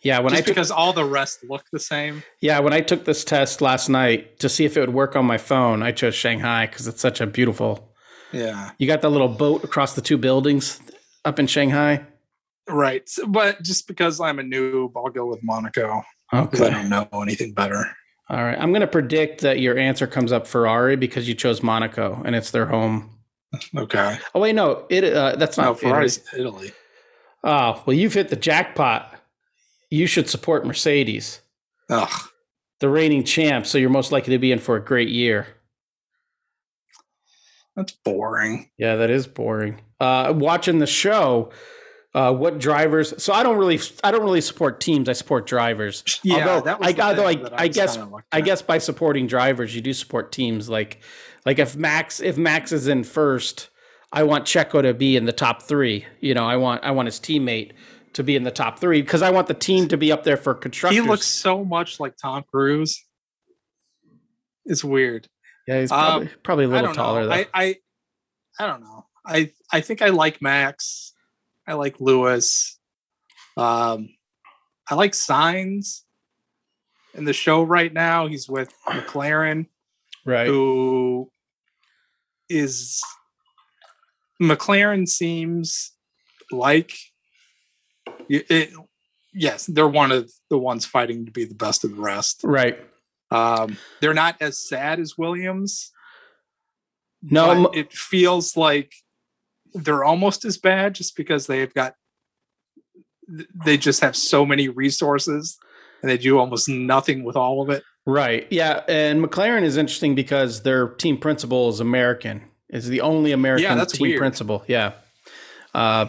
Yeah, when Just I took because all the rest look the same. Yeah, when I took this test last night to see if it would work on my phone, I chose Shanghai because it's such a beautiful. Yeah. You got that little boat across the two buildings up in Shanghai. Right. So- But just because I'm a noob, I'll go with Monaco because I don't know anything better. All right. I'm going to predict that your answer comes up Ferrari because you chose Monaco and it's their home. Okay. Oh wait, no, it uh, that's No, not Italy. Ferrari's Italy. Oh well, you've hit the jackpot. You should support Mercedes, Ugh. the reigning champ. So you're most likely to be in for a great year. That's boring. Yeah, that is boring. Uh, watching the show, uh, what drivers? So I don't really, I don't really support teams. I support drivers. Yeah, Although that was I- although I- I was guess- I guess by supporting drivers, you do support teams. Like, like if Max, if Max is in first, I want Checo to be in the top three. You know, I want, I want his teammate to be in the top three because I want the team to be up there for constructors. he looks so much like Tom Cruise. It's weird. yeah, he's um, probably, probably a I little taller know. though. I, I I don't know. I I think I like Max. I like Lewis. Um, I like Sainz in the show right now. He's with McLaren, right. who is McLaren seems like it, it- yes, they're one of the ones fighting to be the best of the rest. Right. Um, they're not as sad as Williams. No, but it feels like they're almost as bad just because they've got they just have so many resources and they do almost nothing with all of it. Right. Yeah. And McLaren is interesting because their team principal is American. Is the only American that's team weird. principal. Yeah. Uh,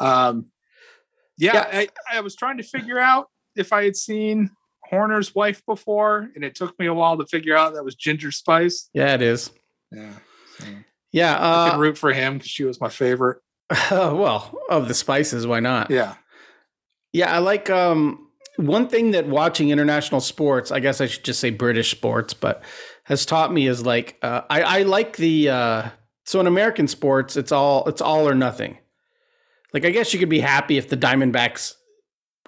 Um, yeah, Yeah. I, I was trying to figure out if I had seen Horner's wife before, and it took me a while to figure out that was Ginger Spice. yeah, it is. Yeah, Yeah. I could Uh, root for him because she was my favorite. well, of the spices, why not? Yeah, Yeah, I like um one thing that watching international sports, I guess I should just say British sports, but has taught me is like uh, I I like the uh so in American sports it's all it's all or nothing. Like I guess you could be happy if the Diamondbacks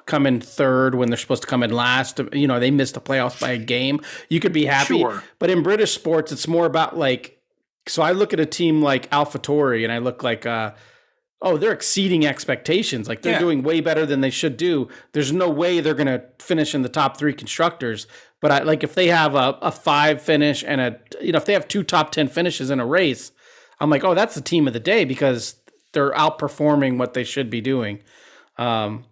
come in third when they're supposed to come in last. You know, they missed the playoffs by a game. You could be happy. sure. But in British sports, it's more about like, so I look at a team like AlphaTauri and I look like, uh, oh, they're exceeding expectations. Like they're Yeah. doing way better than they should do. There's no way they're going to finish in the top three constructors. But I like if they have a, a five finish and a, you know, if they have two top 10 finishes in a race, I'm like, oh, that's the team of the day because they're outperforming what they should be doing. Um,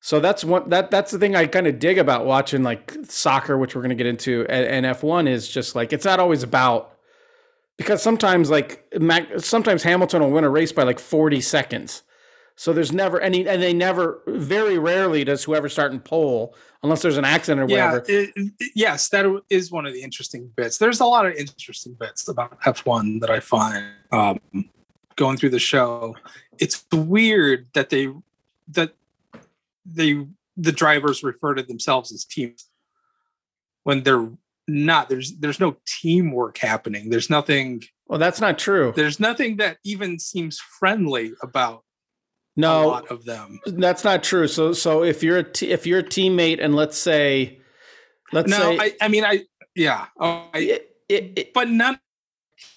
so that's one that that's the thing I kind of dig about watching like soccer, which we're going to get into, and, and F1 is just like it's not always about because sometimes like Mac, sometimes Hamilton will win a race by like 40 seconds. So there's never any, and they never, very rarely does whoever start in pole, unless there's an accident or Yeah, whatever. it- it- yes, that is one of the interesting bits. There's a lot of interesting bits about F1 that I find um, going through the show. It's weird that they that they the drivers refer to themselves as teams when they're not. There's there's no teamwork happening. There's nothing Well, that's not true. There's nothing that even seems friendly about a No, lot of them. that's not true. So, so if you're a t- if you're a teammate, and let's say, let's No, say, I, I mean, I yeah, oh, I, it, it, it- but none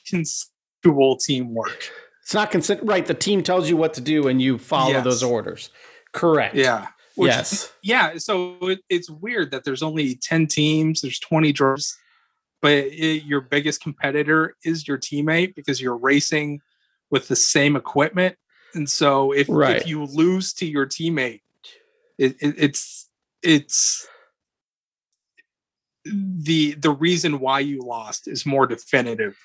consensual teamwork. it's not consent. Right, the team tells you what to do, and you follow Yes. those orders. Correct. Yeah. Which- yes. Yeah. So it, it's weird that there's only 10 teams, there's 20 drivers, but it, your biggest competitor is your teammate because you're racing with the same equipment. And so if, Right. if you lose to your teammate, it, it, it's, it's, the the reason why you lost is more definitive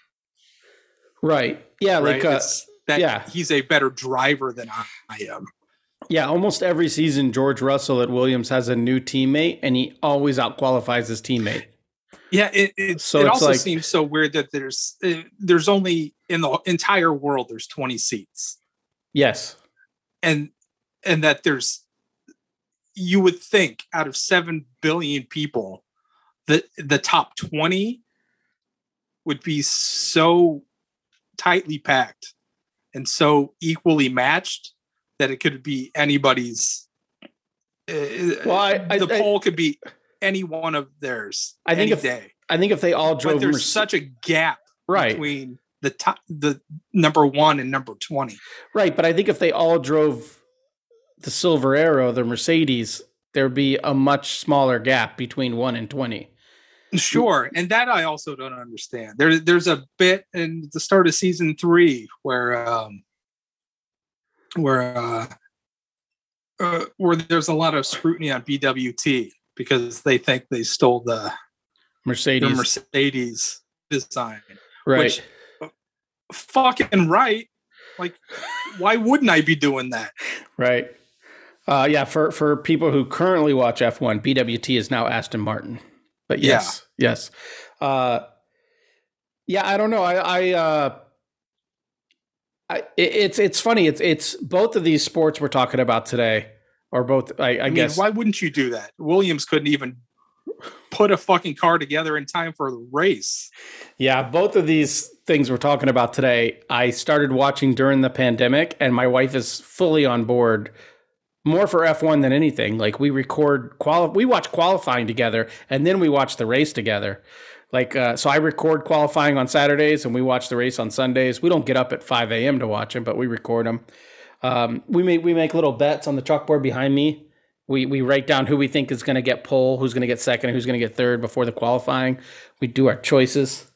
Right. Yeah. right Like, uh, that yeah. he's a better driver than I, I am yeah. Almost every season, George Russell at Williams has a new teammate, and he always outqualifies his teammate. Yeah, it it, So it also like- seems so weird that there's uh, there's only in the entire world there's 20 seats, Yes. and and that there's you would think out of seven billion people that the top 20 would be so tightly packed and so equally matched that it could be anybody's. uh, Well, I- I- the pole could be any one of theirs. I think any if- day I think if they all drove but there's Merce- such a gap right, between the top the number one and number 20 right, but I think if they all drove the Silver Arrow, the Mercedes, there'd be a much smaller gap between one and twenty. sure and that i also don't understand there, there's a bit in the start of season three where um where uh, uh where there's a lot of scrutiny on bwt because they think they stole the, the Mercedes, mercedes design right? which fucking right like why wouldn't i be doing that Right. Uh, yeah, for for people who currently watch F1, BWT is now Aston Martin. But Yeah. yes, yes. Uh, yeah, I don't know. I, I, uh, I it's it's funny. It's it's both of these sports we're talking about today, or both. I, I, I, mean, guess. why wouldn't you do that? Williams couldn't even put a fucking car together in time for the race. Yeah, both of these things we're talking about today, I started watching during the pandemic, and my wife is fully on board. More for F1 than anything. Like we record quali- we watch qualifying together, and then we watch the race together. Like uh, so, I record qualifying on Saturdays, and we watch the race on Sundays. We don't get up at five a.m. to watch them, but we record them. Um, we make we make little bets on the chalkboard behind me. We we write down who we think is going to get pole, who's going to get second, who's going to get third before the qualifying. We do our choices.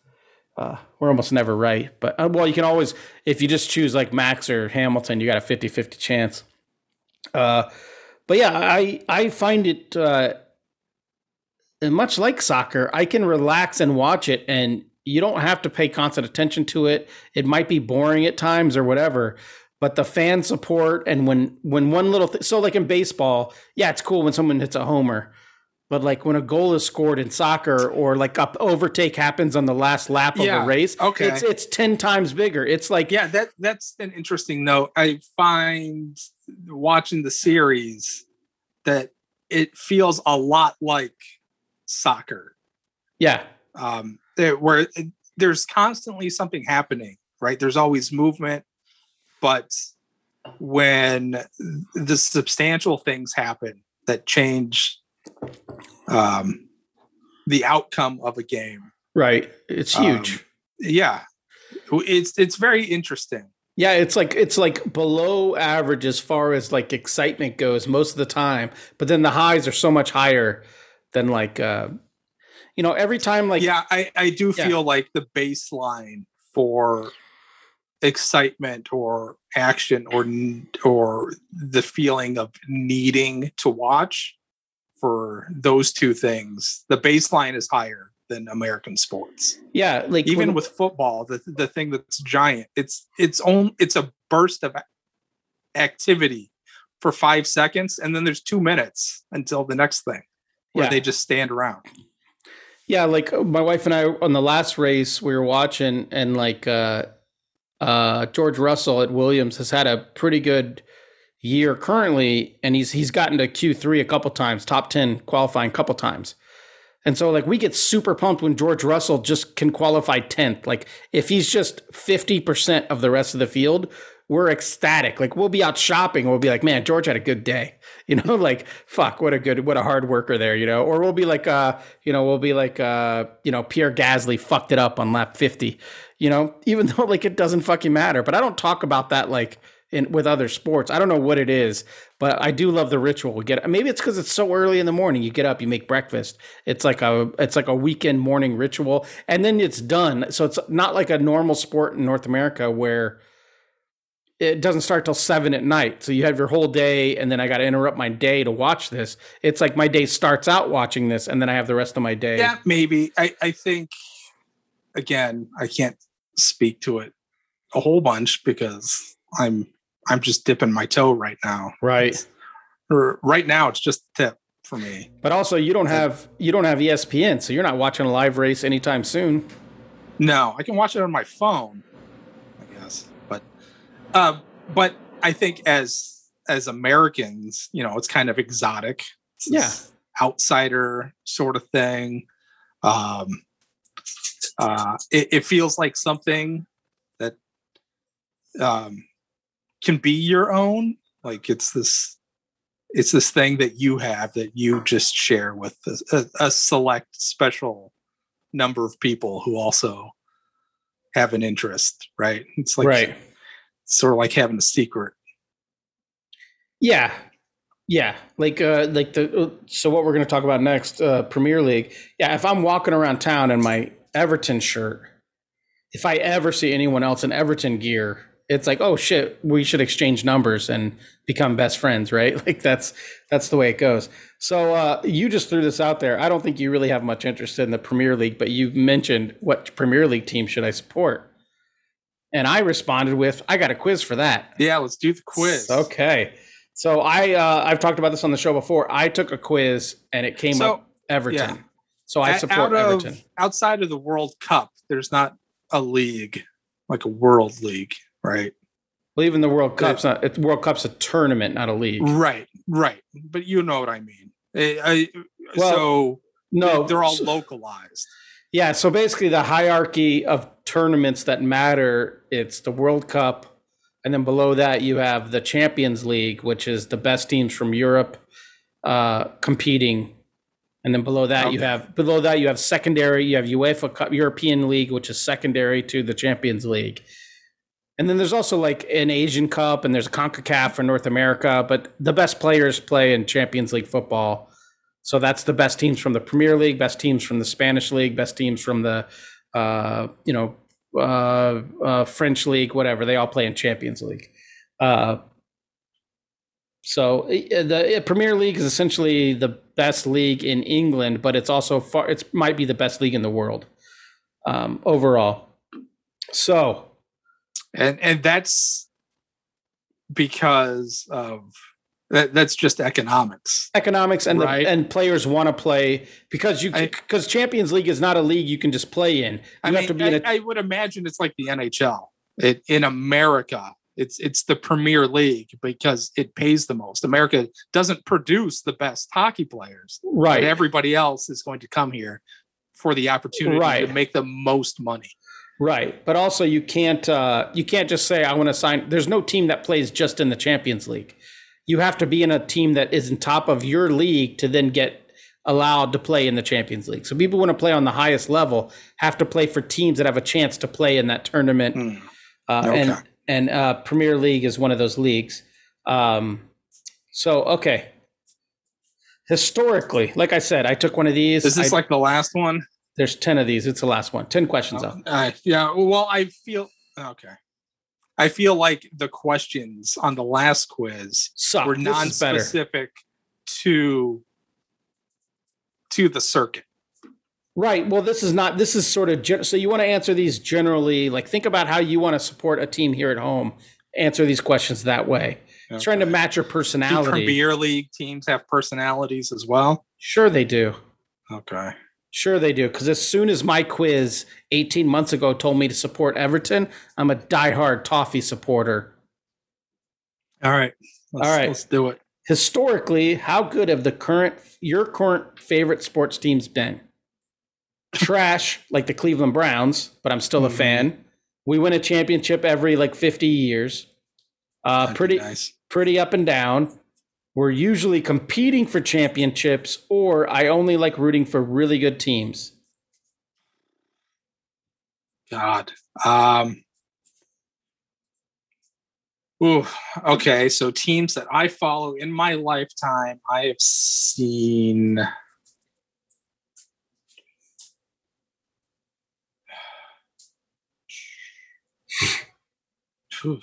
Uh, we're almost never right, but uh, well, you can always if you just choose like Max or Hamilton, you got a 50-50 chance. Uh, but yeah, I I find it uh, much like soccer. I can relax and watch it, and you don't have to pay constant attention to it. It might be boring at times or whatever, but the fan support and when when one little th- so like in baseball, yeah, it's cool when someone hits a homer. But like when a goal is scored in soccer, or like up overtake happens on the last lap of Yeah, a race, okay. it's it's ten times bigger. It's like Yeah, that that's an interesting note. I find watching the series that it feels a lot like soccer, yeah, um, where there's constantly something happening. Right, there's always movement, but when the substantial things happen that change um, the outcome of a game, right. It's Um, huge. yeah, it's it's very interesting. Yeah, it's like it's like below average as far as like excitement goes most of the time, but then the highs are so much higher than like uh you know, every time like yeah, I, I do Yeah. feel like the baseline for excitement or action or or the feeling of needing to watch for those two things, the baseline is higher than American sports. yeah, like Even when- with football, the the thing that's giant, it's it's own it's a burst of activity for five seconds, and then there's two minutes until the next thing where Yeah. they just stand around. Yeah, like uh, my wife and I on the last race we were watching, and like uh, uh, George Russell at Williams has had a pretty good year currently, and he's he's gotten to Q three a couple times, top ten qualifying a couple times. And so like we get super pumped when George Russell just can qualify 10th. Like if he's just 50% of the rest of the field, we're ecstatic. Like we'll be out shopping. We'll be like, man, George had a good day. You know, like fuck, what a good, what a hard worker there. You know, or we'll be like, uh, you know, we'll be like, uh, you know, Pierre Gasly fucked it up on lap fifty. You know, even though like it doesn't fucking matter. But I don't talk about that like in with other sports. I don't know what it is, but I do love the ritual. We get maybe it's because it's so early in the morning. You get up, you make breakfast. It's like a it's like a weekend morning ritual, and then it's done. So it's not like a normal sport in North America where it doesn't start till seven at night. So you have your whole day, and then I got to interrupt my day to watch this. It's like my day starts out watching this, and then I have the rest of my day. Yeah, maybe. I, I think, again, I can't speak to it a whole bunch because I'm I'm just dipping my toe right now. Right. Or right now, it's just a tip for me. But also, you don't have you don't have ESPN, so you're not watching a live race anytime soon. No, I can watch it on my phone, I guess. But, um, but I think as as Americans, you know, it's kind of exotic. It's this outsider sort of thing. Um, uh, it, it feels like something that um, can be your own. Like it's this, it's this thing that you have that you just share with a, a, a select special number of people who also have an interest. Right? It's like right. Sort of like having a secret. Yeah. Yeah, like uh like the uh, so what we're going to talk about next uh Premier League. Yeah, if I'm walking around town in my Everton shirt, if I ever see anyone else in Everton gear, it's like, "Oh shit, we should exchange numbers and become best friends," right? Like that's that's the way it goes. So uh you just threw this out there. I don't think you really have much interest in the Premier League, but you mentioned what Premier League team should I support? And I responded with, "I got a quiz for that." Yeah, let's do the quiz. Okay. So I uh, I've talked about this on the show before. I took a quiz and it came So, up Everton. yeah. So I support of- Everton. outside of the World Cup, there's not a league like a world league, right? Believe in the World Cup's not it's World Cup's a tournament, not a league. Right, right. But you know what I mean. I, I- Well, so No, they're all localized. Yeah, so basically the hierarchy of tournaments that matter, it's the World Cup, and then below that you have the Champions League, which is the best teams from Europe uh, competing. And then below that you have below that you have secondary, you have UEFA Cup, Europa League, which is secondary to the Champions League. And then there's also like an Asian Cup and there's a CONCACAF for North America, but the best players play in Champions League football. So that's the best teams from the Premier League, best teams from the Spanish League, best teams from the uh, you know uh, uh, French League, whatever. They all play in Champions League. Uh, so the Premier League is essentially the best league in England, but it's also far. It might be the best league in the world um, overall. So And and that's because of that, that's just economics. economics and Right. the, and players want to play because you because Champions League is not a league you can just play in. You I have mean, to be I, a I would imagine it's like the NHL. It, in America, it's it's the Premier League because it pays the most. America doesn't produce the best hockey players. right. But everybody else is going to come here for the opportunity Right. to make the most money. Right, but also you can't uh, you can't just say I want to sign. There's no team that plays just in the Champions League. You have to be in a team that is in top of your league to then get allowed to play in the Champions League. So people want to play on the highest level have to play for teams that have a chance to play in that tournament. Hmm. Uh, Okay. And and uh, Premier League is one of those leagues. Um, so okay, historically, like I said, I took one of these. Is this I- like the last one? there's ten of these. It's the last one. Ten questions up. Uh, yeah. Well, I feel okay. I feel like the questions on the last quiz Suck. were This is better. non-specific to to the circuit. Right. Well, this is not. This is sort of gen- so. You want to answer these generally. Like, think about how you want to support a team here at home. Answer these questions that way. Trying to match your Do personality. Premier League teams have personalities as well? Sure, they do. Okay. Sure, they do. Because as soon as my quiz 18 months ago told me to support Everton, I'm a diehard Toffee supporter. All right. Let's, All right. Let's do it. Historically, how good have the current your current favorite sports teams been? trash like the Cleveland Browns, but I'm still a Mhm. fan. We win a championship every like 50 years. Uh, That'd pretty nice. pretty up and down. We're usually competing for championships, or I only like rooting for really good teams. God. Um, ooh, okay, so teams that I follow in my lifetime, I have seen.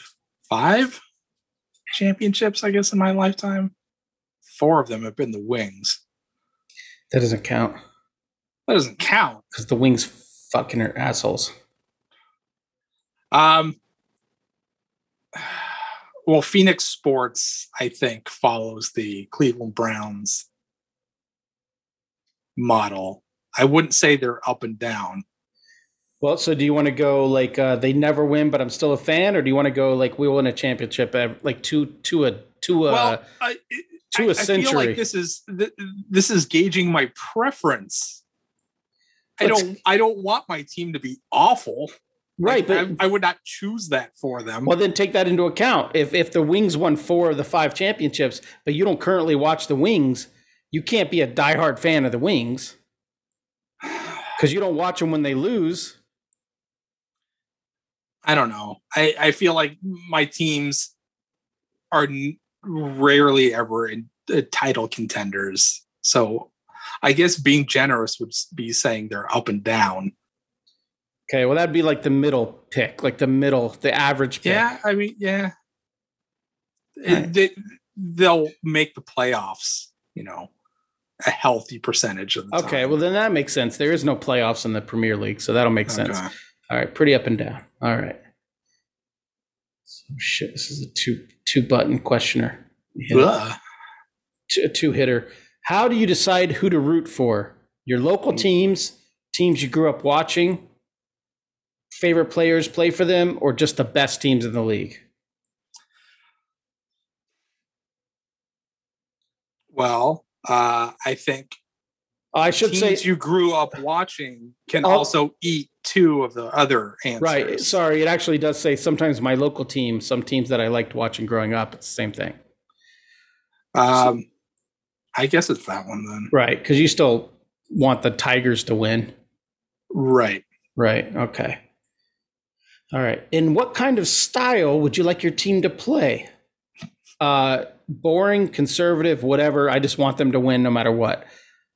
Five championships, I guess, in my lifetime. Four of them have been the Wings. That doesn't count That doesn't count. because the Wings fucking are assholes. Um, well, Phoenix Sports, I think, follows the Cleveland Browns model. I wouldn't say they're up and down. Well, so do you want to go like uh, they never win, but I'm still a fan, or do you want to go like we win a championship like two to a to a well, I, to I- a I feel like this is this is gauging my preference. I don't. I don't want my team to be awful. right? Like, But I, I would not choose that for them. well, then take that into account. If if the Wings won four of the five championships, but you don't currently watch the Wings, you can't be a diehard fan of the Wings because you don't watch them when they lose. I don't know. I, I feel like my teams are n- rarely ever in uh, title contenders. So I guess being generous would be saying they're up and down. Okay, well that'd be like the middle pick, like the middle, the average pick. Yeah, I mean, yeah. Right. they, they'll make the playoffs, you know, a healthy percentage of the Okay, time. well then that makes sense. There is no playoffs in the Premier League, so that'll make sense. All right, pretty up and down. All right. So shit, this is a two two button questioner. Hit Two, a two hitter. How do you decide who to root for? Your local Hmm. teams, teams you grew up watching, favorite players play for them, or just the best teams in the league? Well, uh, I think I should teams say you grew up watching can Oh. also eat two of the other answers. right. Sorry, it actually does say sometimes my local team, some teams that I liked watching growing up. It's the same thing. Um, I guess it's that one then. Right, because you still want the Tigers to win. Right. Right. Okay. All right. In what kind of style would you like your team to play? Uh, boring, conservative, whatever. I just want them to win no matter what.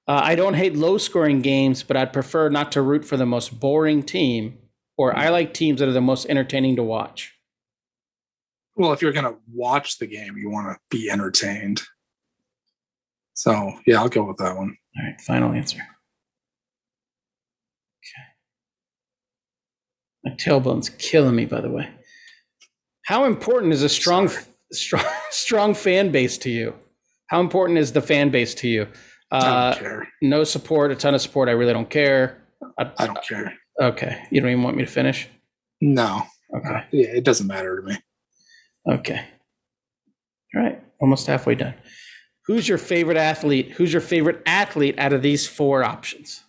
Uh, I don't hate low scoring games, but I'd prefer not to root for the most boring team, or I like teams that are the most entertaining to watch. Well, if you're gonna watch the game, you want to be entertained. So yeah, I'll go with that one. All right. Final answer. Okay. My tailbone's killing me, by the way. How important is a strong, Sorry. strong, strong fan base to you? How important is the fan base to you? I Uh, don't care. no support, a ton of support. I really don't care. I, I don't care. okay. You don't even want me to finish? No. Okay. Yeah, it doesn't matter to me. Okay. All right. Almost halfway done. Who's your favorite athlete? Who's your favorite athlete out of these four options?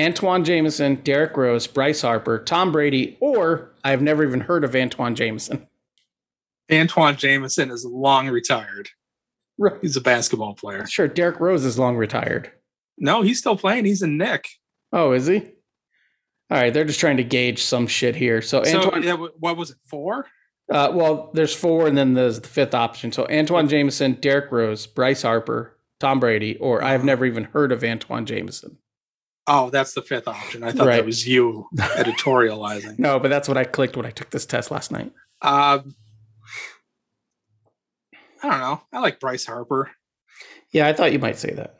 Antoine Jamison, Derrick Rose, Bryce Harper, Tom Brady, or I've never even heard of Antoine Jamison. Antoine Jamison is long retired. Right. He's a basketball player. Sure, Derrick Rose is long retired. No, he's still playing. He's in Nick. Oh, is he? All right, they're just trying to gauge some shit here. So So Antoine, yeah, what was it? Four? uh, well, there's four, and then there's the fifth option. So Antoine Jamison, Derrick Rose, Bryce Harper, Tom Brady, or I've never even heard of Antoine Jamison. Oh, that's the fifth option. I thought Right. that was you editorializing. No, but that's what I clicked when I took this test last night. Um, I don't know. I like Bryce Harper. Yeah, I thought you might say that.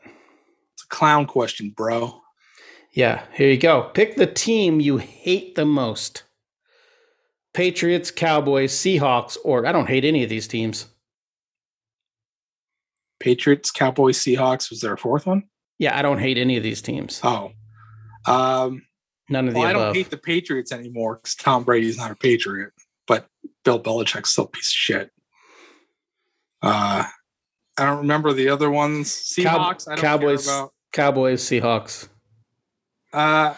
It's a clown question, bro. Yeah, here you go. Pick the team you hate the most Patriots, Cowboys, Seahawks, or I don't hate any of these teams. Patriots, Cowboys, Seahawks. Was there a fourth one? Yeah, I don't hate any of these teams. Oh, um, None of the I above. don't hate the Patriots anymore because Tom Brady's not a Patriot, but Bill Belichick's still a piece of shit. Uh, I don't remember the other ones. Cow- Seahawks. I don't Cowboys. Cowboys, Seahawks. Uh,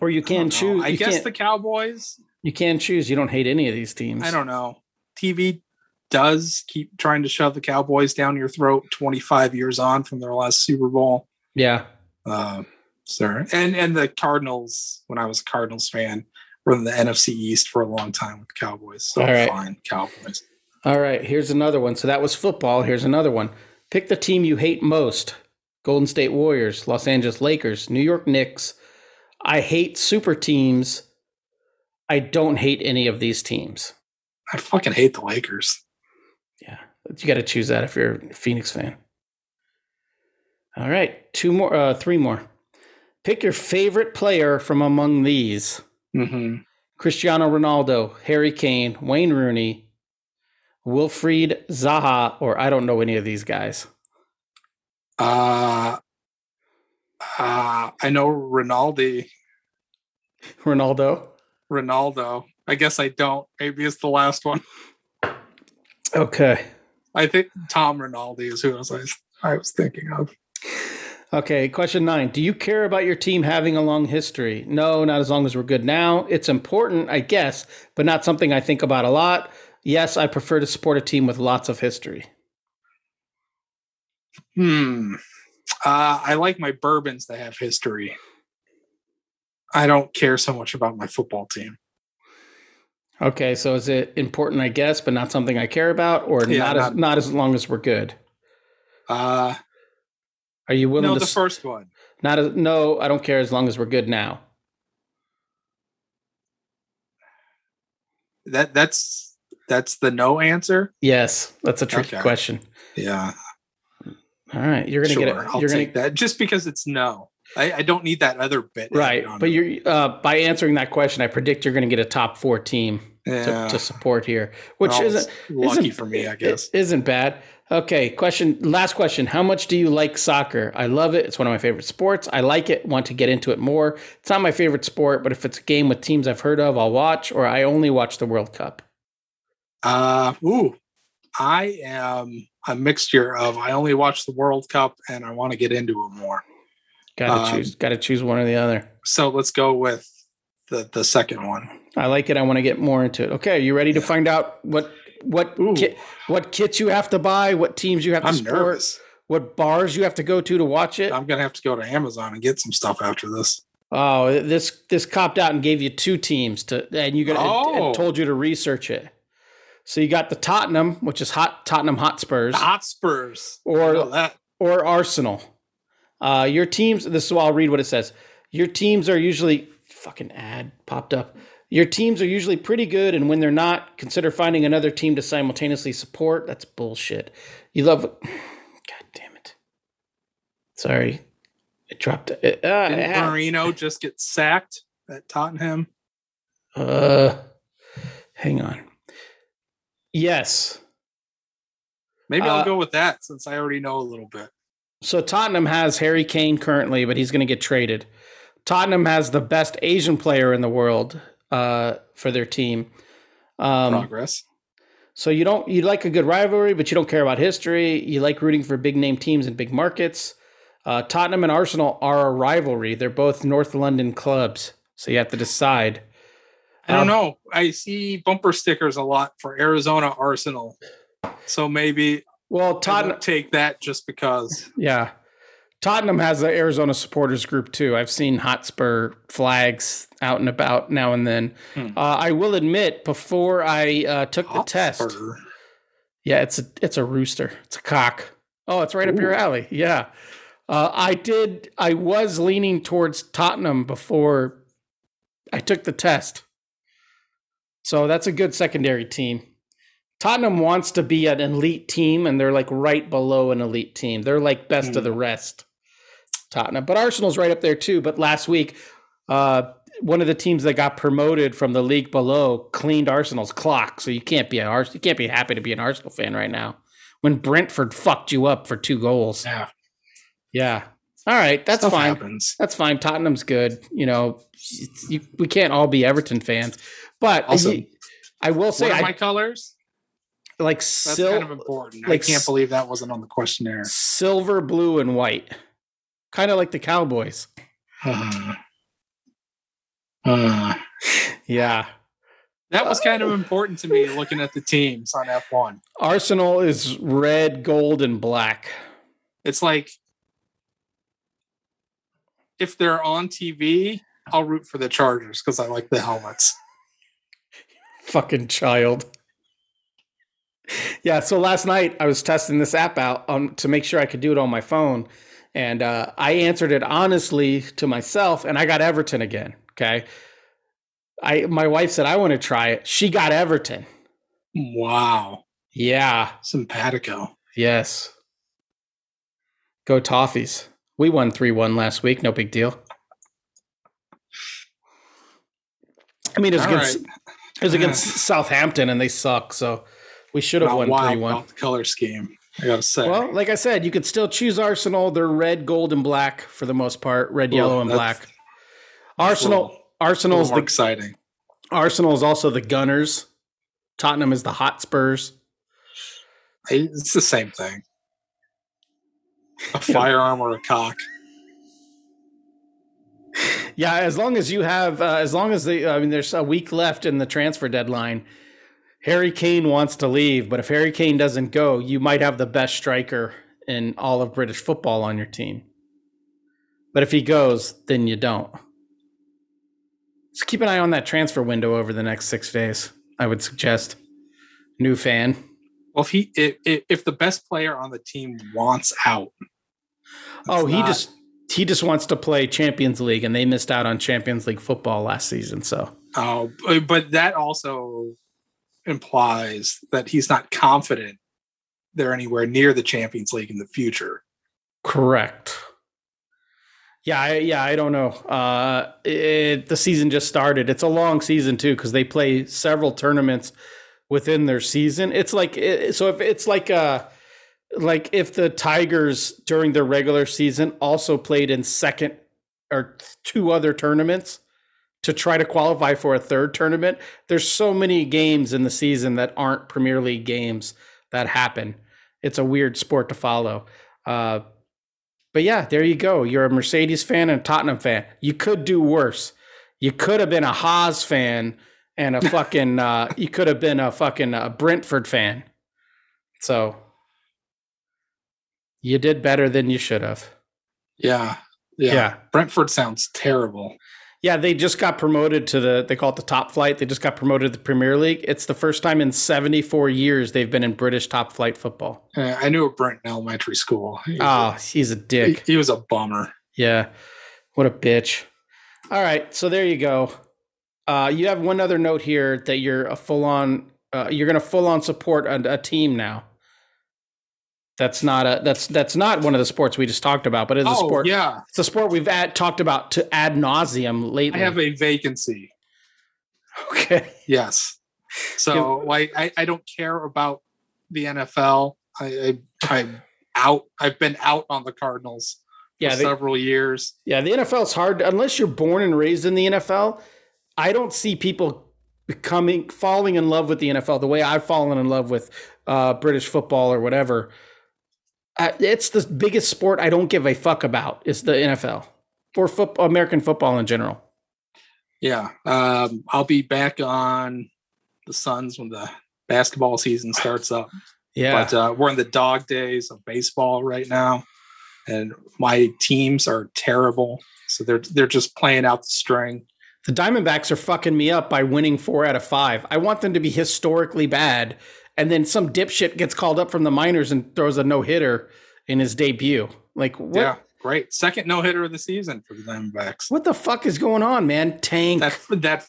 Or you can don't choose. I you guess the Cowboys. you can choose. You don't hate any of these teams. I don't know. TV does keep trying to shove the Cowboys down your throat 25 years on from their last Super Bowl. Yeah. Uh, sir. And and the Cardinals, when I was a Cardinals fan, were in the NFC East for a long time with the Cowboys. So All right. fine, Cowboys. All right. Here's another one. So that was football. Here's another one. Pick the team you hate most: Golden State Warriors, Los Angeles Lakers, New York Knicks. I hate super teams. I don't hate any of these teams. I fucking hate the Lakers. Yeah, you got to choose that if you're a Phoenix fan. All right, two more, uh, three more. Pick your favorite player from among these: hmm Cristiano Ronaldo, Harry Kane, Wayne Rooney, Wilfried Zaha, or I don't know any of these guys. Uh, uh, I know Ronaldo. Ronaldo. Ronaldo. I guess I don't. Maybe it's the last one. Okay. I think Tom Ronaldo is who I was, I was thinking of. Okay, question nine. Do you care about your team having a long history? No, not as long as we're good now. It's important, I guess, but not something I think about a lot. Yes, I prefer to support a team with lots of history. Hmm. Uh, I like my bourbons that have history. I don't care so much about my football team. Okay, so is it important, I guess, but not something I care about, or Yeah, not, as not- not as long as we're good? Uh, Are you willing no, to the first one. not as no? I don't care as long as we're good now. That that's that's the no answer. Yes, that's a tricky Okay. question. Yeah, All right, you're gonna sure. get it. I'll You're gonna take that just because it's no. I, I don't need that other bit. right, but you're uh, by answering that question, I predict you're gonna get a top four team yeah, to, to support here, which well, isn't lucky isn't- for me, I guess. isn't bad. Okay, question. Last question. How much do you like soccer? I love it. It's one of my favorite sports. I like it. Want to get into it more. It's not my favorite sport, but if it's a game with teams I've heard of, I'll watch. Or I only watch the World Cup. Uh, ooh, I am a mixture of I only watch the World Cup and I want to get into it more. Got to Um, choose. Got to choose one or the other. So let's go with the the second one. I like it. I want to get more into it. Okay, you ready to find out what what kit, what kits you have to buy, what teams you have to I'm support, nervous. what bars you have to go to to watch it? I'm gonna have to go to Amazon and get some stuff after this. Oh, this this copped out and gave you two teams to, and you got Oh. and told you to research it. So you got the Tottenham, which is hot Tottenham Hotspurs, The Hotspurs Or- I know that. or Arsenal. Uh, your teams. This is why I'll read what it says. Your teams are usually fucking ad popped up. Your teams are usually pretty good, and when they're not, consider finding another team to simultaneously support. That's bullshit. You love. God damn it. Sorry, it dropped. It, uh, Didn't. Mourinho just get sacked at Tottenham? Uh, hang on. Yes. Maybe Uh, I'll go with that since I already know a little bit. So Tottenham has Harry Kane currently, but he's going to get traded. Tottenham has the best Asian player in the world uh, for their team. Um, Progress. so you don't you like a good rivalry, but you don't care about history. You like rooting for big name teams in big markets. Uh, Tottenham and Arsenal are a rivalry. They're both North London clubs, so you have to decide. I don't um, know. I see bumper stickers a lot for Arizona Arsenal. So maybe Well, Tottenham, take that just because. Yeah. Tottenham has the Arizona supporters group too. I've seen Hotspur flags out and about now and then. Hmm. Uh, I will admit, before I uh, took the test, yeah, it's a it's a rooster. It's a cock. Oh, it's right up your alley. Yeah, uh, I did. I was leaning towards Tottenham before I took the test, so that's a good secondary team. Tottenham wants to be an elite team, and they're like right below an elite team. They're like best of Hmm. the rest. Tottenham, but Arsenal's right up there too. But last week, uh, one of the teams that got promoted from the league below cleaned Arsenal's clock. So you can't be an Ars- you can't be happy to be an Arsenal fan right now when Brentford fucked you up for two goals. Yeah, Yeah. All right, that's stuff fine. happens. That's fine. Tottenham's good. You know, you, we can't all be Everton fans, but Also, you- I will say, what are I my colors? like That's sil- kind of important. like I can't believe that wasn't on the questionnaire. silver, blue, and white, kind of like the Cowboys. Uh, uh, Yeah. that was kind of important to me looking at the teams on F1. Arsenal is red, gold, and black. It's like if they're on TV, I'll root for the Chargers because I like the helmets. Fucking child. Yeah, so last night I was testing this app out um, to make sure I could do it on my phone. And uh, I answered it honestly to myself, and I got Everton again. Okay. I my wife said I want to try it. She got Everton. Wow. Yeah. Simpatico. Yes. Go Toffees. We won 3 1 last week. No big deal. I mean, it was All against, right. It was against Southampton and they suck. So we should have won 3 1. the color scheme. I gotta say. Well, like I said, you could still choose Arsenal. They're red, gold, and black for the most part. Red, Well, yellow, and black. Arsenal. Arsenal's little more the exciting. Arsenal is also the Gunners. Tottenham is the Hotspurs. It's the same thing. A firearm or a cock. Yeah, as long as you have, uh, as long as the, I mean, there's a week left in the transfer deadline. Harry Kane wants to leave, but if Harry Kane doesn't go, you might have the best striker in all of British football on your team. But if he goes, then you don't. Just keep an eye on that transfer window over the next six days. I would suggest. New fan. Well, if he if, if if the best player on the team wants out, Oh, he not- just he just wants to play Champions League, and they missed out on Champions League football last season. So Oh, but- that also implies that he's not confident they're anywhere near the Champions League in the future. Correct. Yeah, I, yeah, I don't know. Uh, it, the season just started. It's a long season too because they play several tournaments within their season. It's like so if it's like uh like if the Tigers during their regular season also played in second or two other tournaments to try to qualify for a third tournament. There's so many games in the season that aren't Premier League games that happen. It's a weird sport to follow. Uh, but yeah, there you go. You're a Mercedes fan and a Tottenham fan. You could do worse. You could have been a Haas fan and a fucking. uh, you could have been a fucking uh, Brentford fan. So you did better than you should have. Yeah, yeah. yeah. Brentford sounds terrible. Yeah, they just got promoted to the they call it the top flight. They just got promoted to the Premier League. It's the first time in 74 years they've been in British top flight football. Uh, I knew a Brent in elementary school. He was, Ah, he's a a, he, dick. he was a bummer. Yeah. What a bitch. All right, so there you go. Uh, you have one other note here that you're a full on uh, you're going to full on support a, a team now. That's not a that's that's not one of the sports we just talked about, but it's a Oh sport. yeah, It's a sport we've ad, talked about to ad nauseum lately. I have a vacancy. okay. Yes. So like I, I don't care about the NFL. I, I I'm out. I've been out on the Cardinals Yeah, they, several years. Yeah, the NFL is hard unless you're born and raised in the NFL. I don't see people becoming falling in love with the NFL the way I've fallen in love with uh, British football or whatever. Uh, it's the biggest sport I don't give a fuck about is the NFL or foot, American football in general. Yeah. Um, I'll be back on the Suns when the basketball season starts up. Yeah, But uh, we're in the dog days of baseball right now, and my teams are terrible. So they're they're just playing out the string. the Diamondbacks are fucking me up by winning four out of five. I want them to be historically bad, and then some dipshit gets called up from the minors and throws a no hitter in his debut. Like what? Yeah, great. Second no hitter of the season for the Diamondbacks. What the fuck is going on, man? Tank. That that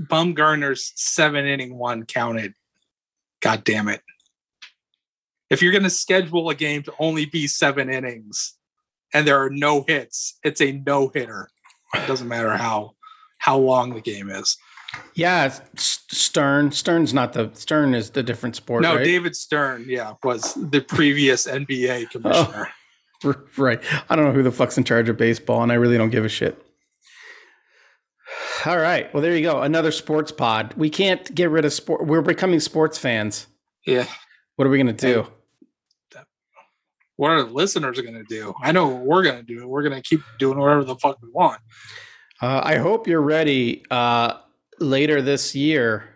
Bumgarner's seven inning one counted. God damn it! If you're going to schedule a game to only be seven innings, and there are no hits, it's a no hitter. It doesn't matter how how long the game is. Yeah, Stern. Stern's not the Stern is the different sport. no, right? David Stern, yeah, was the previous NBA commissioner. R- right. I don't know who the fuck's in charge of baseball, and I really don't give a shit. All right. Well, there you go. Another sports pod. We can't get rid of sport. We're becoming sports fans. Yeah, What are we gonna do? what are the listeners going to do? I know what we're going to do. We're going to keep doing whatever the fuck we want. Uh, I hope you're ready uh, later this year.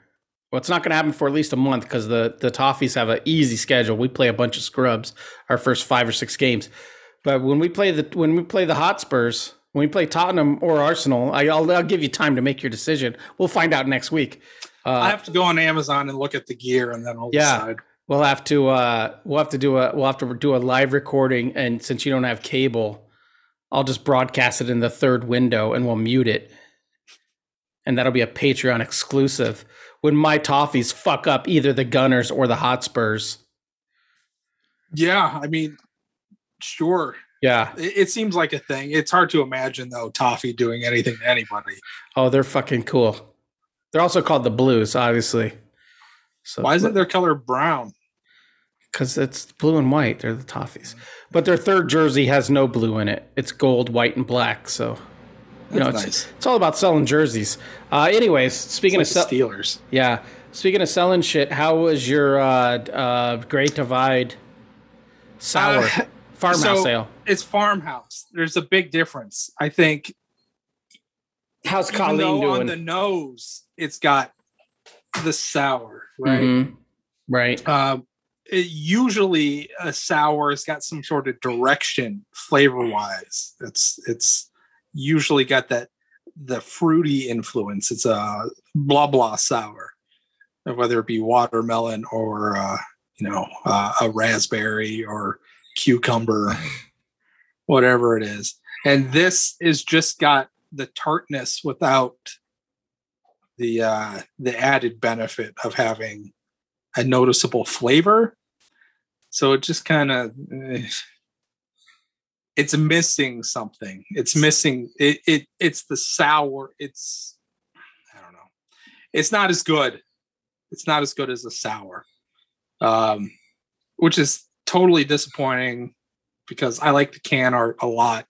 Well, it's not going to happen for at least a month because the the Toffees have an easy schedule. We play a bunch of scrubs our first five or six games, but when we play the when we play the Hotspurs, when we play Tottenham or Arsenal, I, will I'll give you time to make your decision. We'll find out next week. Uh, I have to go on Amazon and look at the gear, and then I'll yeah, decide. We'll have to uh, we'll have to do a we'll have to do a live recording, and since you don't have cable, I'll just broadcast it in the third window, and we'll mute it, and that'll be a Patreon exclusive. When my toffees fuck up either the Gunners or the Hotspurs. Yeah, I mean, sure. Yeah, it, it seems like a thing. It's hard to imagine though Toffee doing anything to anybody. Oh, they're fucking cool. They're also called the Blues, obviously. So why isn't their color brown? because it's blue and white. They're the Toffees, but their third jersey has no blue in it. It's gold, white, and black. So you know, it's, nice. it's all about selling jerseys. Uh, anyways, speaking like of sell- Steelers, yeah. Speaking of selling shit, how was your uh, uh, Great Divide sour uh, farmhouse so sale? It's farmhouse. There's a big difference. I think. How's Colleen doing? On the nose, it's got the sour, right? Mm-hmm. Right. Um, it, usually a sour has got some sort of direction flavor wise. It's it's usually got that the fruity influence. It's a blah blah sour, whether it be watermelon or uh, you know uh, a raspberry or cucumber, whatever it is. And this is just got the tartness without the uh, the added benefit of having a noticeable flavor so it just kind of eh, it's missing something. It's missing it, it it's the sour. It's I don't know. It's not as good. It's not as good as the sour. Um which is totally disappointing because I like the can art a lot.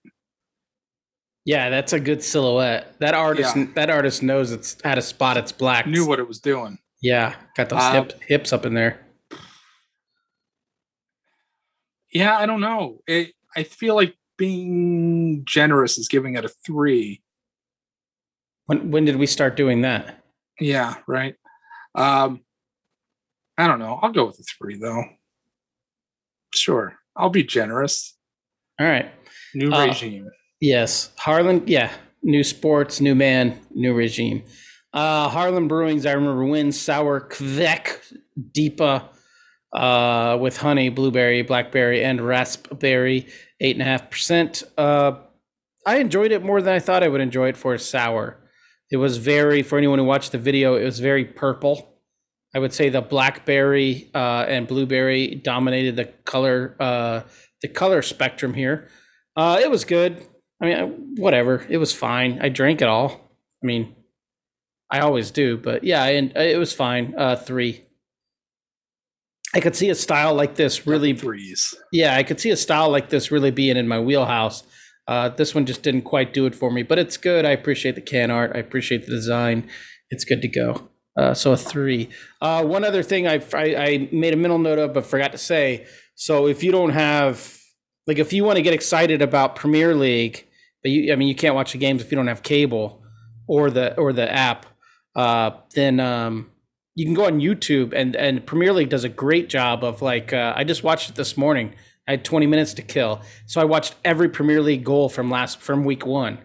Yeah, that's a good silhouette. That artist yeah. that artist knows it's had a spot it's black. Knew what it was doing. Yeah, got those um, hip, hips up in there yeah, I don't know. It, I feel like being generous is giving it a three. When when did we start doing that? Yeah, right. Um, I don't know. I'll go with a three though. Sure, I'll be generous. All right. New uh, regime. Yes, Harland. Yeah, new sports, new man, new regime. Uh, Harland Brewings. I remember wins sour Kvek Deepa uh, with honey, blueberry, blackberry, and raspberry, eight and a half percent. Uh, I enjoyed it more than I thought I would enjoy it for a sour. It was very, for anyone who watched the video, it was very purple. I would say the blackberry uh, and blueberry dominated the color, uh, the color spectrum here. Uh, it was good. I mean, whatever. It was fine. I drank it all. I mean, I always do, but yeah, and it was fine. Uh, three. I could see a style like this really freeze. Yeah, I could see a style like this really being in my wheelhouse. Uh, this one just didn't quite do it for me, but it's good. I appreciate the can art. I appreciate the design. It's good to go. Uh, so a three. Uh, one other thing I, I, I made a mental note of, but forgot to say. So if you don't have, like, if you want to get excited about Premier League, but you, I mean, you can't watch the games if you don't have cable or the or the app. Uh, then um, you can go on YouTube and and Premier League does a great job of like uh, I just watched it this morning. I had 20 minutes to kill, so I watched every Premier League goal from last from week one,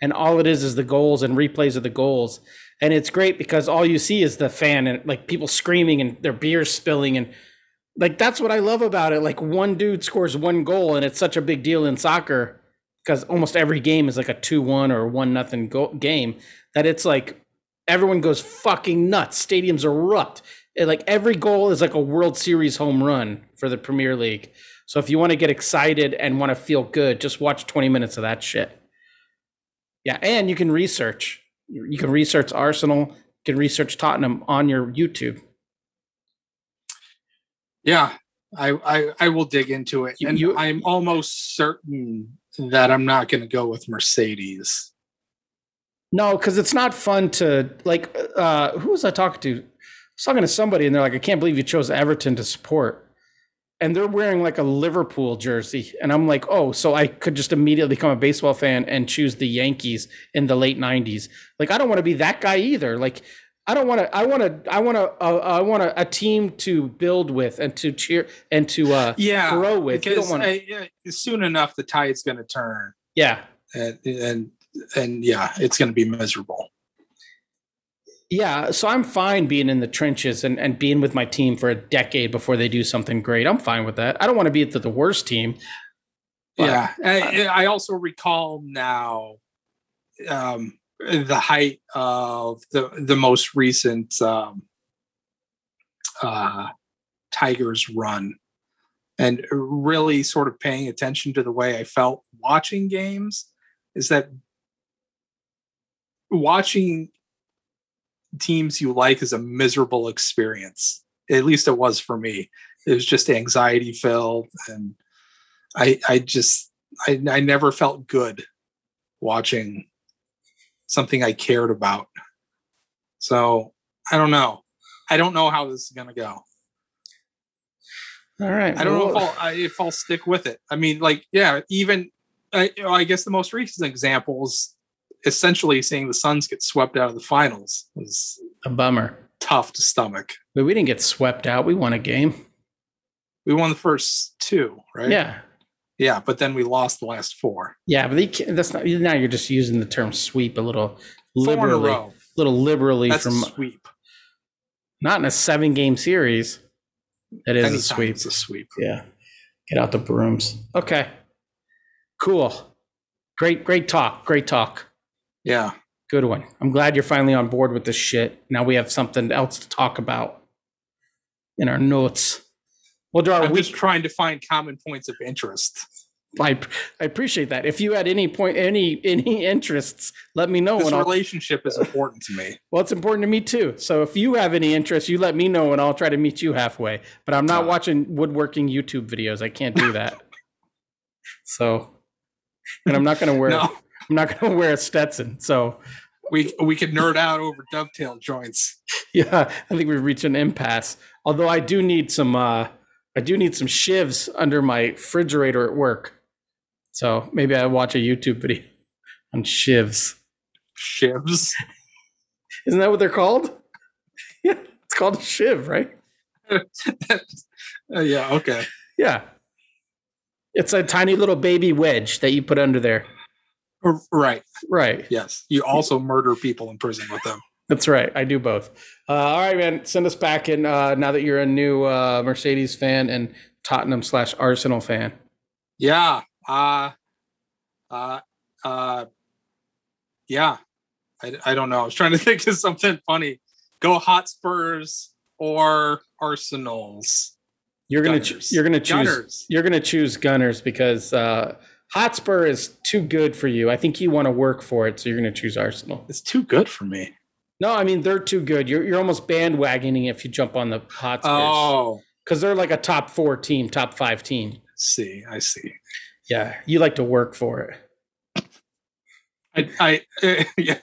and all it is is the goals and replays of the goals, and it's great because all you see is the fan and like people screaming and their beers spilling and like that's what I love about it. Like one dude scores one goal and it's such a big deal in soccer because almost every game is like a two one or one nothing game that it's like everyone goes fucking nuts. Stadiums erupt. It, like every goal is like a World Series home run for the Premier League. So if you want to get excited and want to feel good, just watch 20 minutes of that shit. Yeah, and you can research. You can research Arsenal, you can research Tottenham on your YouTube. Yeah, I I, I will dig into it. and you, I'm almost certain that I'm not going to go with Mercedes. No, because it's not fun to like. Uh, who was I talking to? I was talking to somebody, and they're like, "I can't believe you chose Everton to support." and they're wearing like a Liverpool jersey. And I'm like, oh, so I could just immediately become a baseball fan and choose the Yankees in the late 90s. Like, I don't want to be that guy either. Like, I don't want to. I want to. I want to. Uh, I want a, a team to build with and to cheer and to uh, yeah grow with. Because want. I, yeah, soon enough the tide's going to turn yeah, and and and yeah it's going to be miserable yeah. So I'm fine being in the trenches and, and being with my team for a decade before they do something great. I'm fine with that. I don't want to be the, the worst team. Yeah I, I also recall now um the height of the the most recent um uh tigers run and really sort of paying attention to the way i felt watching games is that watching teams you like is a miserable experience at least it was for me it was just anxiety filled and i i just I, I never felt good watching something I cared about. So I don't know. I don't know how this is going to go. All right. I don't know if I'll, I, if I'll stick with it. I mean, like, yeah, even I, I guess the most recent example is essentially seeing the Suns get swept out of the finals was a bummer. tough to stomach. But we didn't get swept out. We won a game. We won the first two, right? Yeah. yeah, but then we lost the last four. Yeah, but they can't, that's not now. You're just using the term sweep a little a liberally, row. little liberally That's from a sweep. not in a seven game series. It is Anytime a sweep. It's a sweep. Yeah, get out the brooms. Okay, cool, great, great talk, great talk, Yeah. good one. I'm glad you're finally on board with this shit. Now we have something else to talk about in our notes. We'll our I'm week. just trying to find common points of interest. I, I appreciate that. If you had any point, any any interests, let me know. This relationship is important to me. well, it's important to me too. So if you have any interest, you let me know, and I'll try to meet you halfway. But I'm not Uh. watching woodworking YouTube videos. I can't do that. so, and I'm not gonna wear. No, I'm not gonna wear a Stetson. So we we could nerd out over dovetail joints. yeah, I think we've reached an impasse. Although I do need some. uh I do need some shivs under my refrigerator at work. So maybe I watch a YouTube video on shivs. Shivs. Isn't that what they're called? Yeah, it's called a shiv, right? Uh, yeah. Okay. Yeah. It's a tiny little baby wedge that you put under there. Right. Right. Yes. You also murder people in prison with them. That's right. I do both. Uh, all right, man. Send us back in uh, now that you're a new uh, Mercedes fan and Tottenham slash Arsenal fan. Yeah. Uh. Uh. Uh. Yeah. I, I don't know. I was trying to think of something funny. Go Hotspurs or Arsenals. You're gonna Gunners. ch- you're gonna choose Gunners. you're gonna choose Gunners because uh, Hotspur is too good for you. I think you want to work for it, so you're gonna choose Arsenal. It's too good for me. No, I mean they're too good. You're you're almost bandwagoning if you jump on the Hotspurs Oh. because they're like a top four team, top five team. See. I see. Yeah, you like to work for it. I. I. yeah.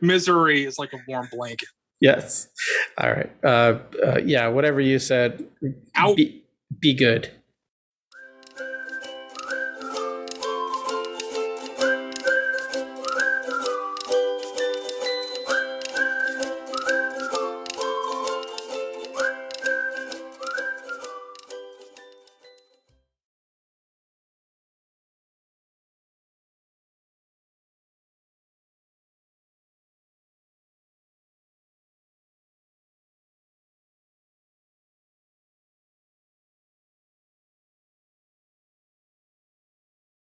Misery is like a warm blanket. Yes. All right. Uh, uh, yeah. Whatever you said. Out. Be, be good.